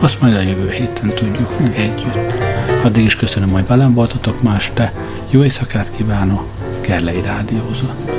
azt majd a jövő héten tudjuk meg együtt. Addig is köszönöm, hogy velem voltatok ma este. Jó éjszakát kívánok, Gerlei Rádiózott.